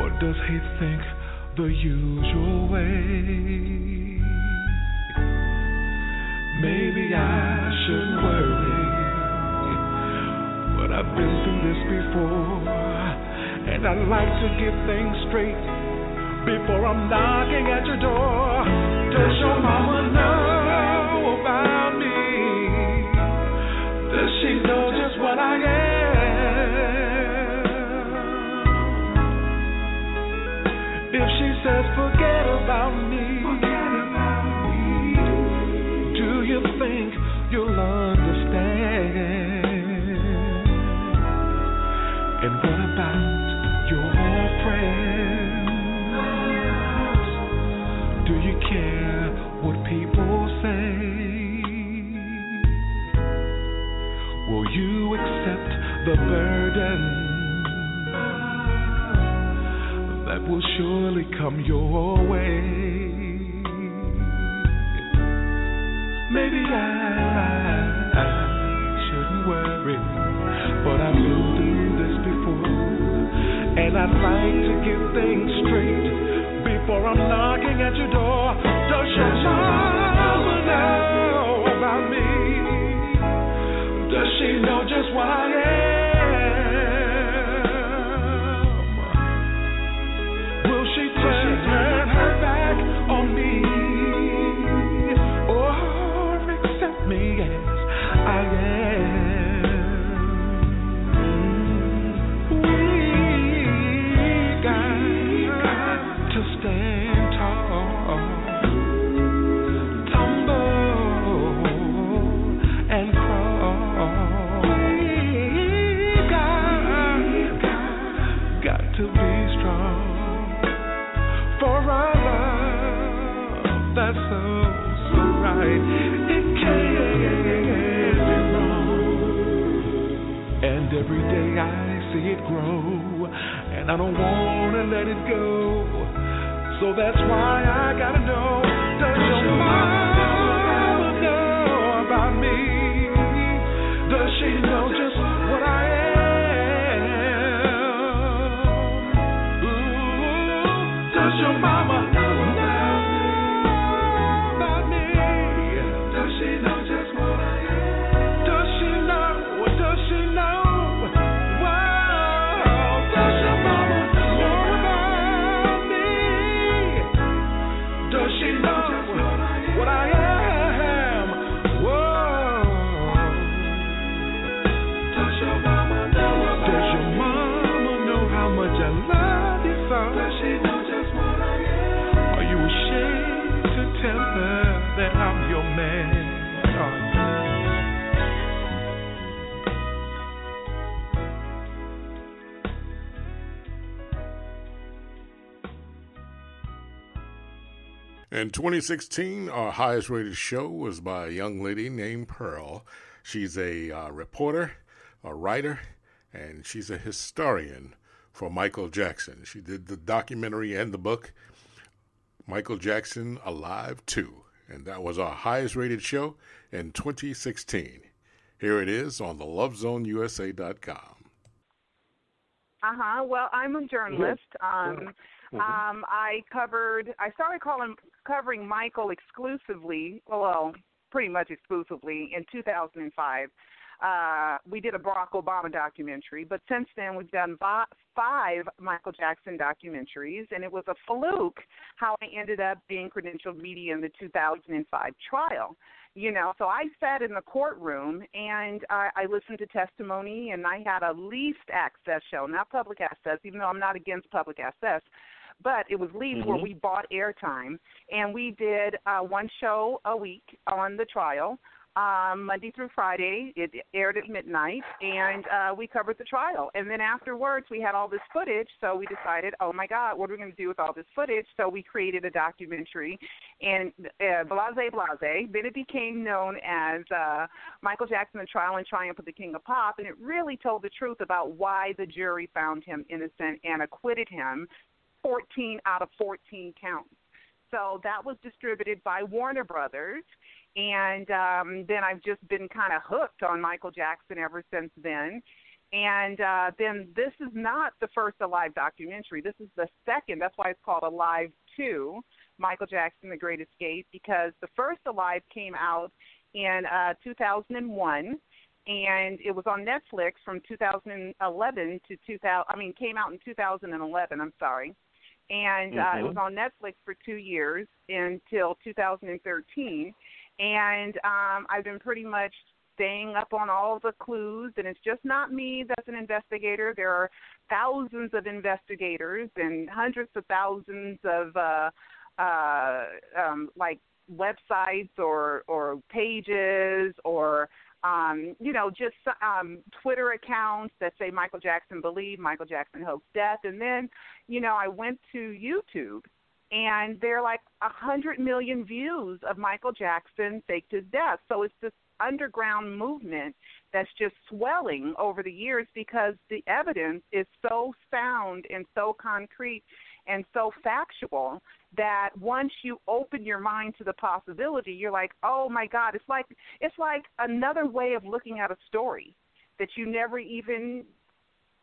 Or does he think the usual way? Maybe I shouldn't worry, but I've been through this before, and I'd like to get things straight before I'm knocking at your door. Does your mama know come your way? Maybe I, I shouldn't worry, but I've been through this before, and I'd like to get things straight before I'm knocking at your door. I don't wanna let it go. So that's why I gotta know. Does your mama In 2016, our highest rated show was by a young lady named Pearl. She's a uh, reporter, a writer, and she's a historian for Michael Jackson. She did the documentary and the book, Michael Jackson Alive 2. And that was our highest rated show in 2016. Here it is on the lovezoneusa.com. Uh huh. Well, I'm a journalist. Um, Mhm. um, I covered. I started calling covering Michael exclusively. Well, pretty much exclusively in 2005. Uh, we did a Barack Obama documentary, but since then we've done five Michael Jackson documentaries, and it was a fluke how I ended up being credentialed media in the 2005 trial. You know, so I sat in the courtroom and I, I listened to testimony, and I had a leased access show, not public access, even though I'm not against public access but it was leads where Mhm. we bought airtime and we did uh one show a week on the trial um monday through friday. It aired at midnight and uh we covered the trial. And then afterwards we had all this footage so we decided oh my god what are we going to do with all this footage? So we created a documentary and uh, blase blase. Then it became known as uh michael jackson the trial and triumph of the king of pop and it really told the truth about why the jury found him innocent and acquitted him 14 out of 14 counts. So that was distributed by Warner Brothers, and um, then I've just been kind of hooked on Michael Jackson ever since then. And uh, then this is not the first Alive documentary. This is the second. That's why it's called Alive 2, Michael Jackson, The Great Escape, because the first Alive came out in uh, 2001 and it was on Netflix from 2011 to 2000. I mean, came out in 2011. I'm sorry, and uh, mm-hmm. it was on Netflix for two years until 2013. And um, I've been pretty much staying up on all the clues, and it's just not me that's an investigator. There are thousands of investigators and hundreds of thousands of uh, uh, um, like websites or or pages or um, you know, just um, Twitter accounts that say Michael Jackson believed, Michael Jackson hoax death. And then, you know, I went to YouTube and there are like a hundred million views of Michael Jackson faked his death. So it's this underground movement that's just swelling over the years because the evidence is so sound and so concrete and so factual that once you open your mind to the possibility, you're like, oh my God, it's like it's like another way of looking at a story that you never even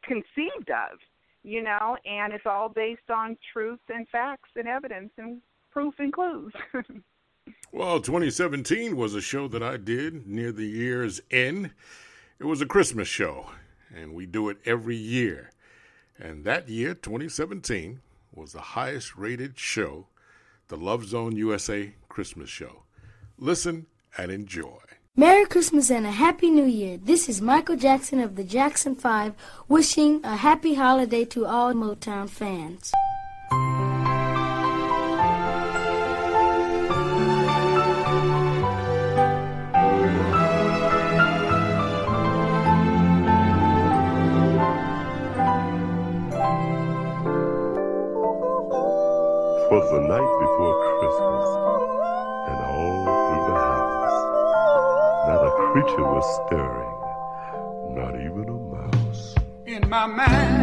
conceived of, you know, and it's all based on truth and facts and evidence and proof and clues. well, 2017 was a show that I did near the year's end. It was a Christmas show, and we do it every year. And that year, 2017, was the highest rated show, the Love Zone USA Christmas Show. Listen and enjoy. Merry Christmas and a Happy New Year. This is Michael Jackson of the Jackson 5 wishing a happy holiday to all Motown fans. Stirring, not even a mouse. In my mind.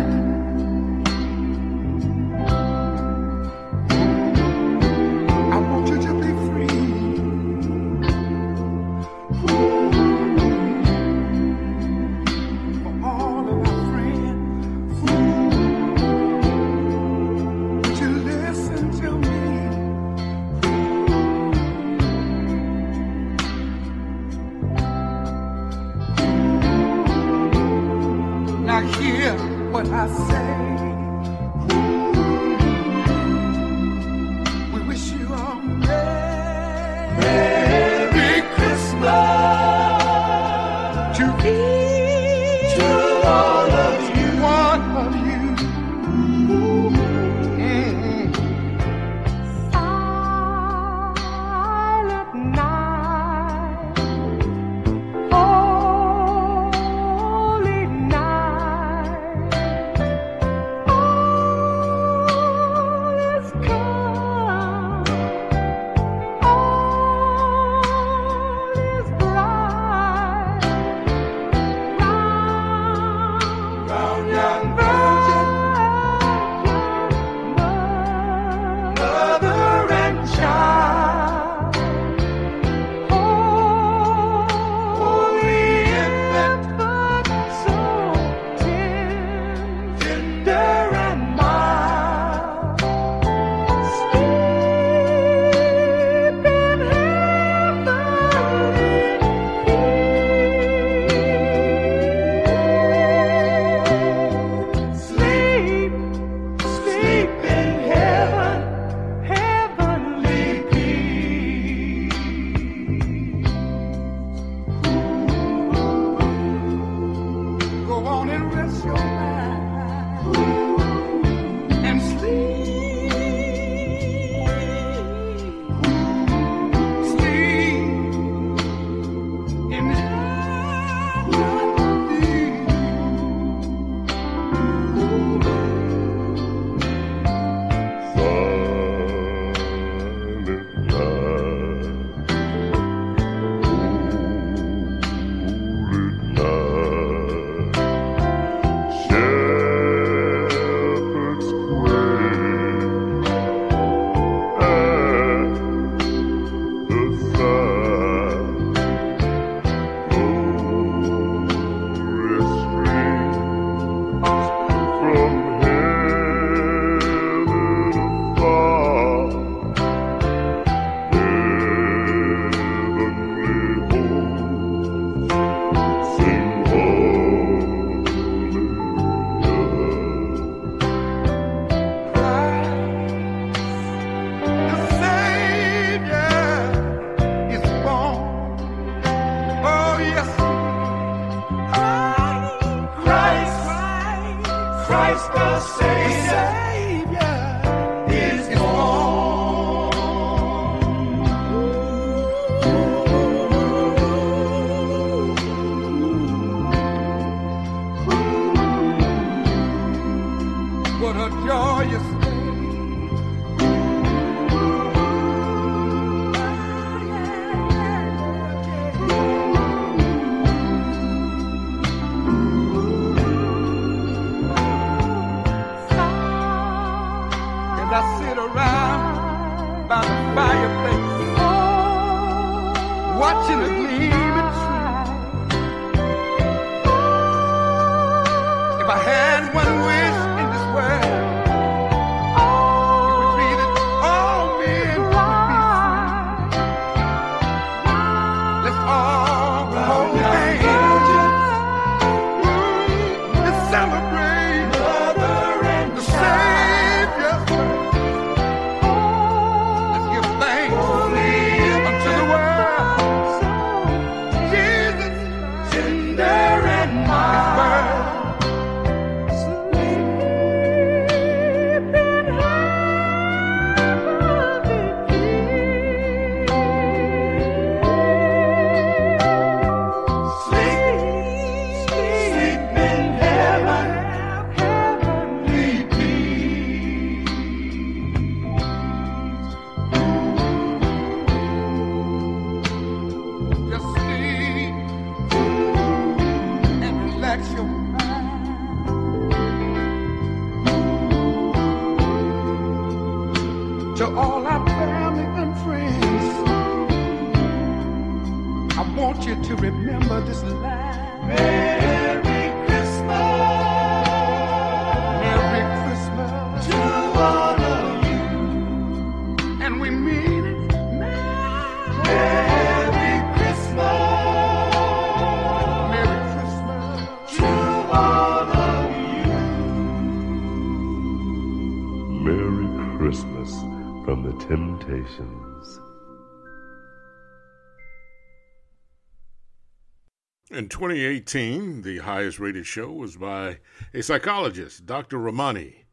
In 2018, the highest rated show was by a psychologist, Dr. Ramani.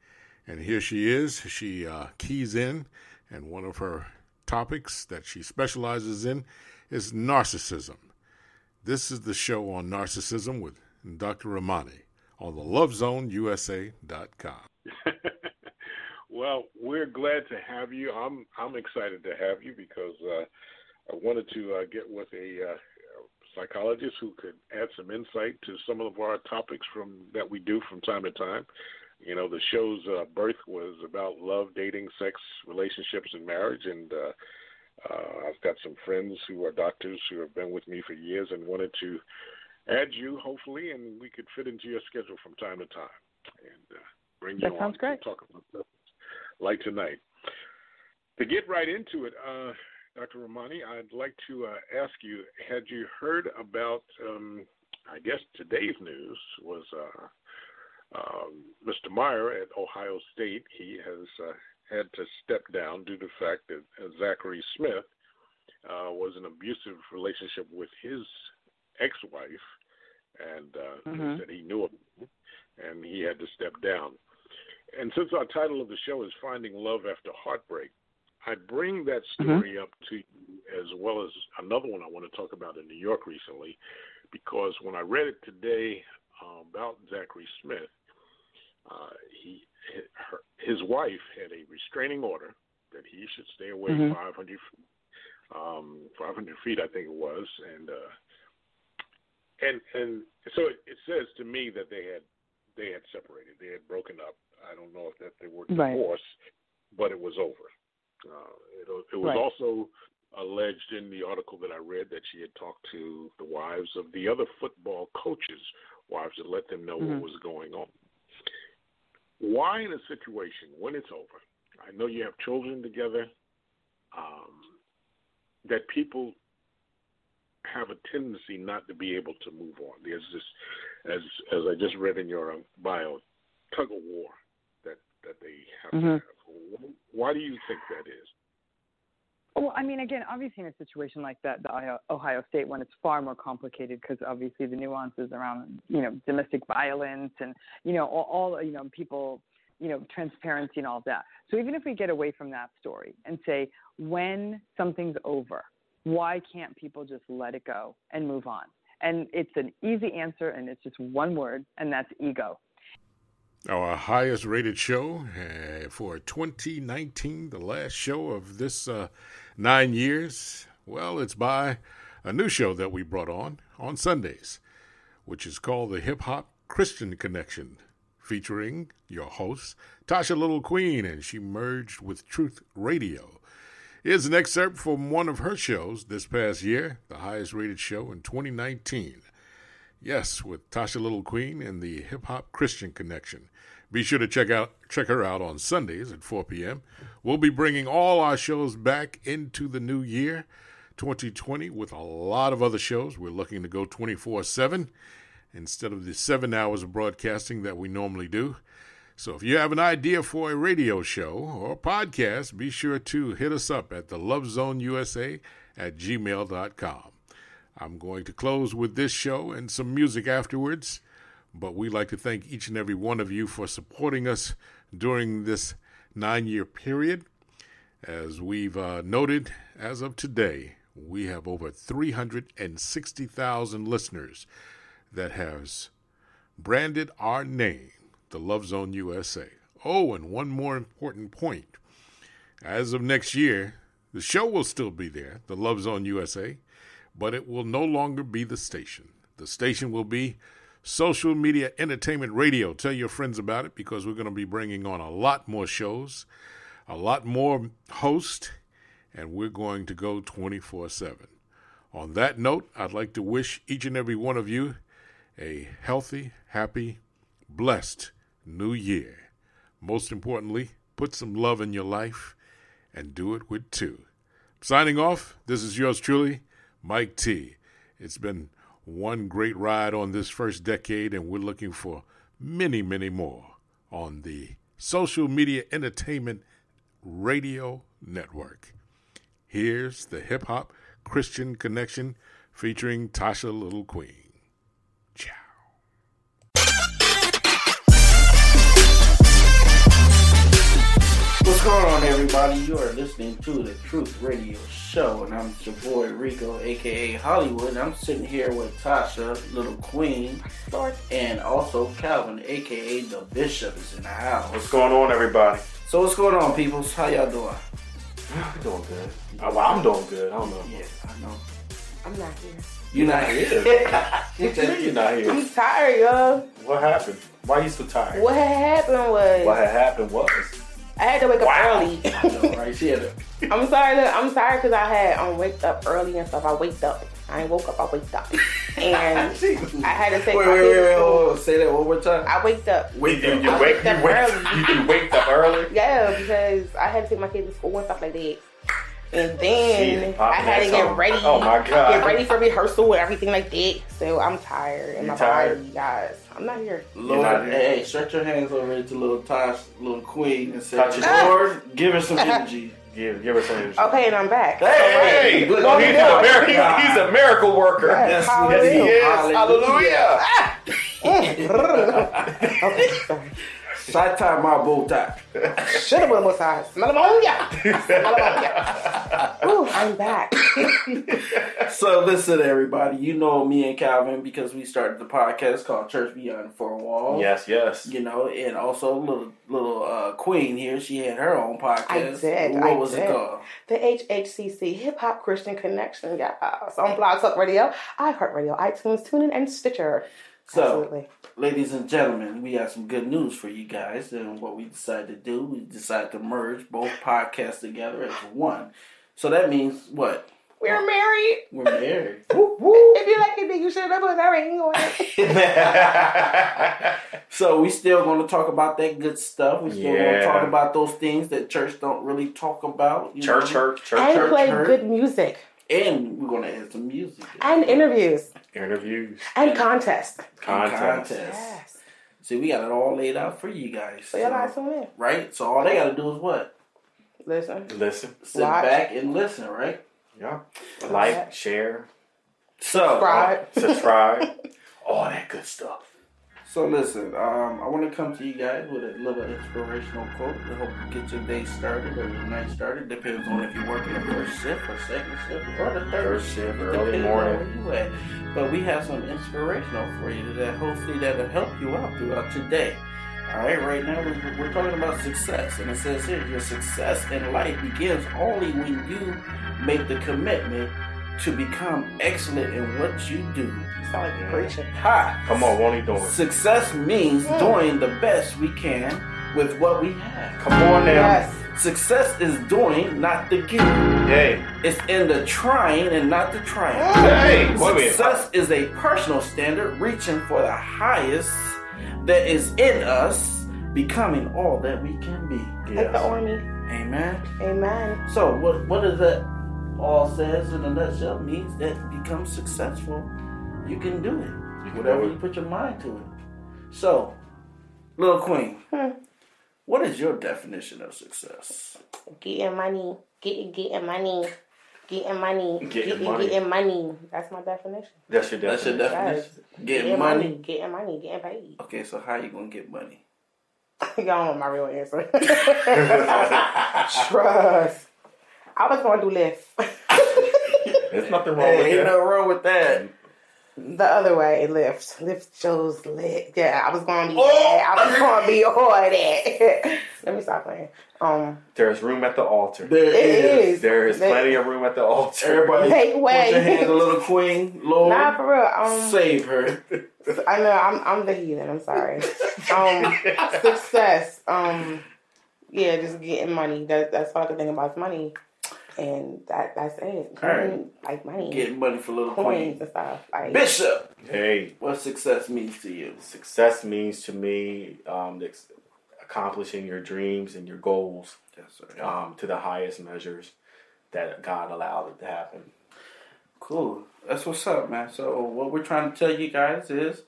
And here she is. She uh, keys in, and one of her topics that she specializes in is narcissism. This is the show on narcissism with Dr. Ramani on the lovezoneusa.com. well, we're glad to have you. I'm I'm excited to have you because uh, I wanted to uh, get with a uh, psychologist who could add some insight to some of our topics from that we do from time to time. You know, the show's uh, birth was about love, dating, sex, relationships, and marriage, and uh, uh, I've got some friends who are doctors who have been with me for years and wanted to add you, hopefully, and we could fit into your schedule from time to time and uh, bring you That on sounds to great. talk about stuff like tonight. To get right into it, uh, Dr. Ramani, I'd like to uh, ask you: Had you heard about? Um, I guess today's news was uh, um, Mr. Meyer at Ohio State. He has uh, had to step down due to the fact that uh, Zachary Smith uh, was in an abusive relationship with his ex-wife, and uh, Mhm. that he knew of, and he had to step down. And since our title of the show is Finding Love After Heartbreak, I bring that story up to you as well as another one I want to talk about in New York recently, because when I read it today uh, about Zachary Smith, uh, he her, his wife had a restraining order that he should stay away Mhm. 500 feet, um, 500 feet, I think it was, and uh, and and so it, it says to me that they had they had separated, they had broken up. I don't know if that they were Right. but it was over. Uh, it, it was Right. also alleged in the article that I read that she had talked to the wives of the other football coaches' wives to let them know Mhm. what was going on. Why, in a situation when it's over, I know you have children together, um, that people have a tendency not to be able to move on. There's this, as as I just read in your bio, tug of war that that they have Mhm. Why do you think that is? Well, I mean, again, obviously, in a situation like that, the Ohio, Ohio State one, it's far more complicated because obviously the nuances around, you know, domestic violence and, you know, all, all you know, people, you know, transparency and all of that. So even if we get away from that story and say, when something's over, why can't people just let it go and move on? And it's an easy answer, and it's just one word, and that's ego. Our highest rated show uh, for 2019, the last show of this uh, nine years. Well, it's by a new show that we brought on on Sundays, which is called the Hip Hop Christian Connection, featuring your host, Tasha Little Queen, and she merged with Truth Radio. Here's an excerpt from one of her shows this past year, the highest rated show in 2019. Yes, with Tasha Little Queen and the Hip Hop Christian Connection. Be sure to check out check her out on Sundays at 4 p.m. We'll be bringing all our shows back into the new year, 2020, with a lot of other shows. We're looking to go 24/7 instead of the seven hours of broadcasting that we normally do. So if you have an idea for a radio show or podcast, be sure to hit us up at the Love Zone USA at gmail.com. I'm going to close with this show and some music afterwards, but we'd like to thank each and every one of you for supporting us during this nine year period. As we've uh, noted, as of today, we have over 360,000 listeners that has branded our name the Love Zone USA. Oh, and one more important point. As of next year, the show will still be there, the Love Zone USA, but it will no longer be the station. The station will be Social Media Entertainment Radio. Tell your friends about it because we're going to be bringing on a lot more shows, a lot more hosts, and we're going to go 24 7. On that note, I'd like to wish each and every one of you a healthy, happy, blessed new year. Most importantly, put some love in your life and do it with two. Signing off, this is yours truly, Mike T. It's been one great ride on this first decade, and we're looking for many, many more on the Social Media Entertainment Radio Network. Here's the Hip Hop Christian Connection featuring Tasha Little Queen. What's going on, everybody? You are listening to the Truth Radio Show, and I'm your boy Rico, aka Hollywood. I'm sitting here with Tasha, Little Queen, and also Calvin, aka the Bishop, is in the house. What's going on, everybody? So, what's going on, peoples? How y'all doing? I'm doing good. Oh, well, I'm doing good. I don't know. Yeah, I know. I'm not here. You're not here? you mean you're not here? I'm tired, y'all. What happened? Why are you so tired? What happened was What happened was I had to wake up early. right? She had I'm sorry. Look, I'm sorry because I had um waked up early and stuff. I waked up. I ain't woke up. I waked up, and I had to take Wait, my wait, wait, to wait, school. Say that one more time. I waked up. Wait, you, you, I wake, waked you, up wake, early. you waked up early? Yeah, because I had to take my kids to school and stuff like that. And Shit, then I had to get song. ready. Oh, my God. Get ready for rehearsal and everything like that. So I'm tired and You my tired? body, guys. I'm not here. Lord, hey, hey, stretch your hands over to little Tosh, little Queen, and say, Touch it. Lord, ah! give her some energy. Give, give her some energy. Okay, and I'm back. Hey, Hey, look, look, he's, look, a look. miracle, he's, he's a miracle worker. Yes, yes, he is. Hallelujah. Hallelujah. okay, sorry. Side tie my bow tie. Should have been more size. Smell ammonia. Smell ammonia. Ooh, I'm back. So listen, everybody. You know me and Calvin because we started the podcast called Church Beyond Four Walls. Yes, yes. You know, and also little little uh, Queen here. She had her own podcast. I did. What I was did. it called? The HHCC Hip Hop Christian Connection, guys. On Blog Talk Radio, iHeartRadio, iTunes, TuneIn, and Stitcher. So, Absolutely. ladies and gentlemen, we have some good news for you guys. And what we decided to do, we decided to merge both podcasts together as one. So that means what? We're married. We're married. If you like it, you should have put a ring on it. So we still going to talk about that good stuff. We still going to talk about those things that church don't really talk about. you Church know? hurt, church and hurt. play hurt. good music. And we're going to add some music. And interviews. Interviews. And contests. contests. Yes. See, we got it all laid out for you guys. So y'all gotta tune in. Right? So all they got to do is what? Listen. Listen. Sit Watch. back and listen, right? Yeah. Like, share, So Subscribe. subscribe, all that good stuff. So listen, um, I want to come to you guys with a little inspirational quote to help you get your day started or your night started. Depends on if you're working the first shift or second shift or the third First shift. shift, It early morning. on where you at. But we have some inspirational for you that hopefully that'll help you out throughout your day. All right, right now we're, we're talking about success, and it says here your success in life begins only when you make the commitment to become excellent in what you do. Sound like preaching. Ha! Come on, won't he do it? Success means Mm. doing the best we can with what we have. Come on now. Yes. Success is doing, not the getting. Hey, It's in the trying and not the trying. hey, wait a. Success is a personal standard reaching for the highest that is in us, becoming all that we can be. Like the army. Amen. Amen. So what what does that all says in a nutshell means that to become successful, you can do it. Whatever you put your mind to it. So, little queen, Hmm. what is your definition of success? Getting money. Getting getting money. Getting money. Getting money. Getting money. That's my definition. That's your That's your definition. definition. Getting money. Getting money. Getting paid. Okay, so how you gonna get money? Y'all don't want my real answer. Trust. I was going to do this. There's nothing wrong Hey, with ain't that. nothing wrong with that. The other way, Lyft. Lyft shows lit. Yeah, I was going to be. Oh! Yeah, I was going to be all that. Let me stop playing. Um, There's room at the altar. There It is. is. There is There- plenty of room at the altar. Everybody, Make way. put your hands, a little queen, Lord, nah, for real. Um, save her. I know I'm I'm the heathen. I'm sorry. Um, success. Um, yeah, just getting money. That that's all I can think about is money, and that that's it. All right. Like money, Getting money for little coins queen. and stuff. Like Bishop, Hey, what success means to you? success means to me um, accomplishing your dreams and your goals Yes, sir. um, to the highest measures that God allowed it to happen. Cool. That's what's up, man. So what we're trying to tell you guys is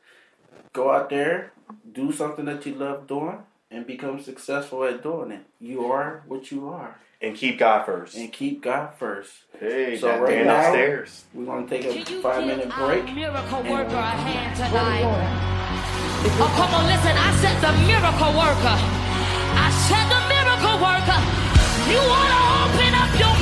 go out there, do something that you love doing, and become successful at doing it. You are what you are. And keep God first. And keep God first. Hey, So that right man now- upstairs. We're gonna take a five minute break. Miracle worker a hand tonight. Oh, come on, listen. I said the miracle worker. I said the miracle worker. You want to open up your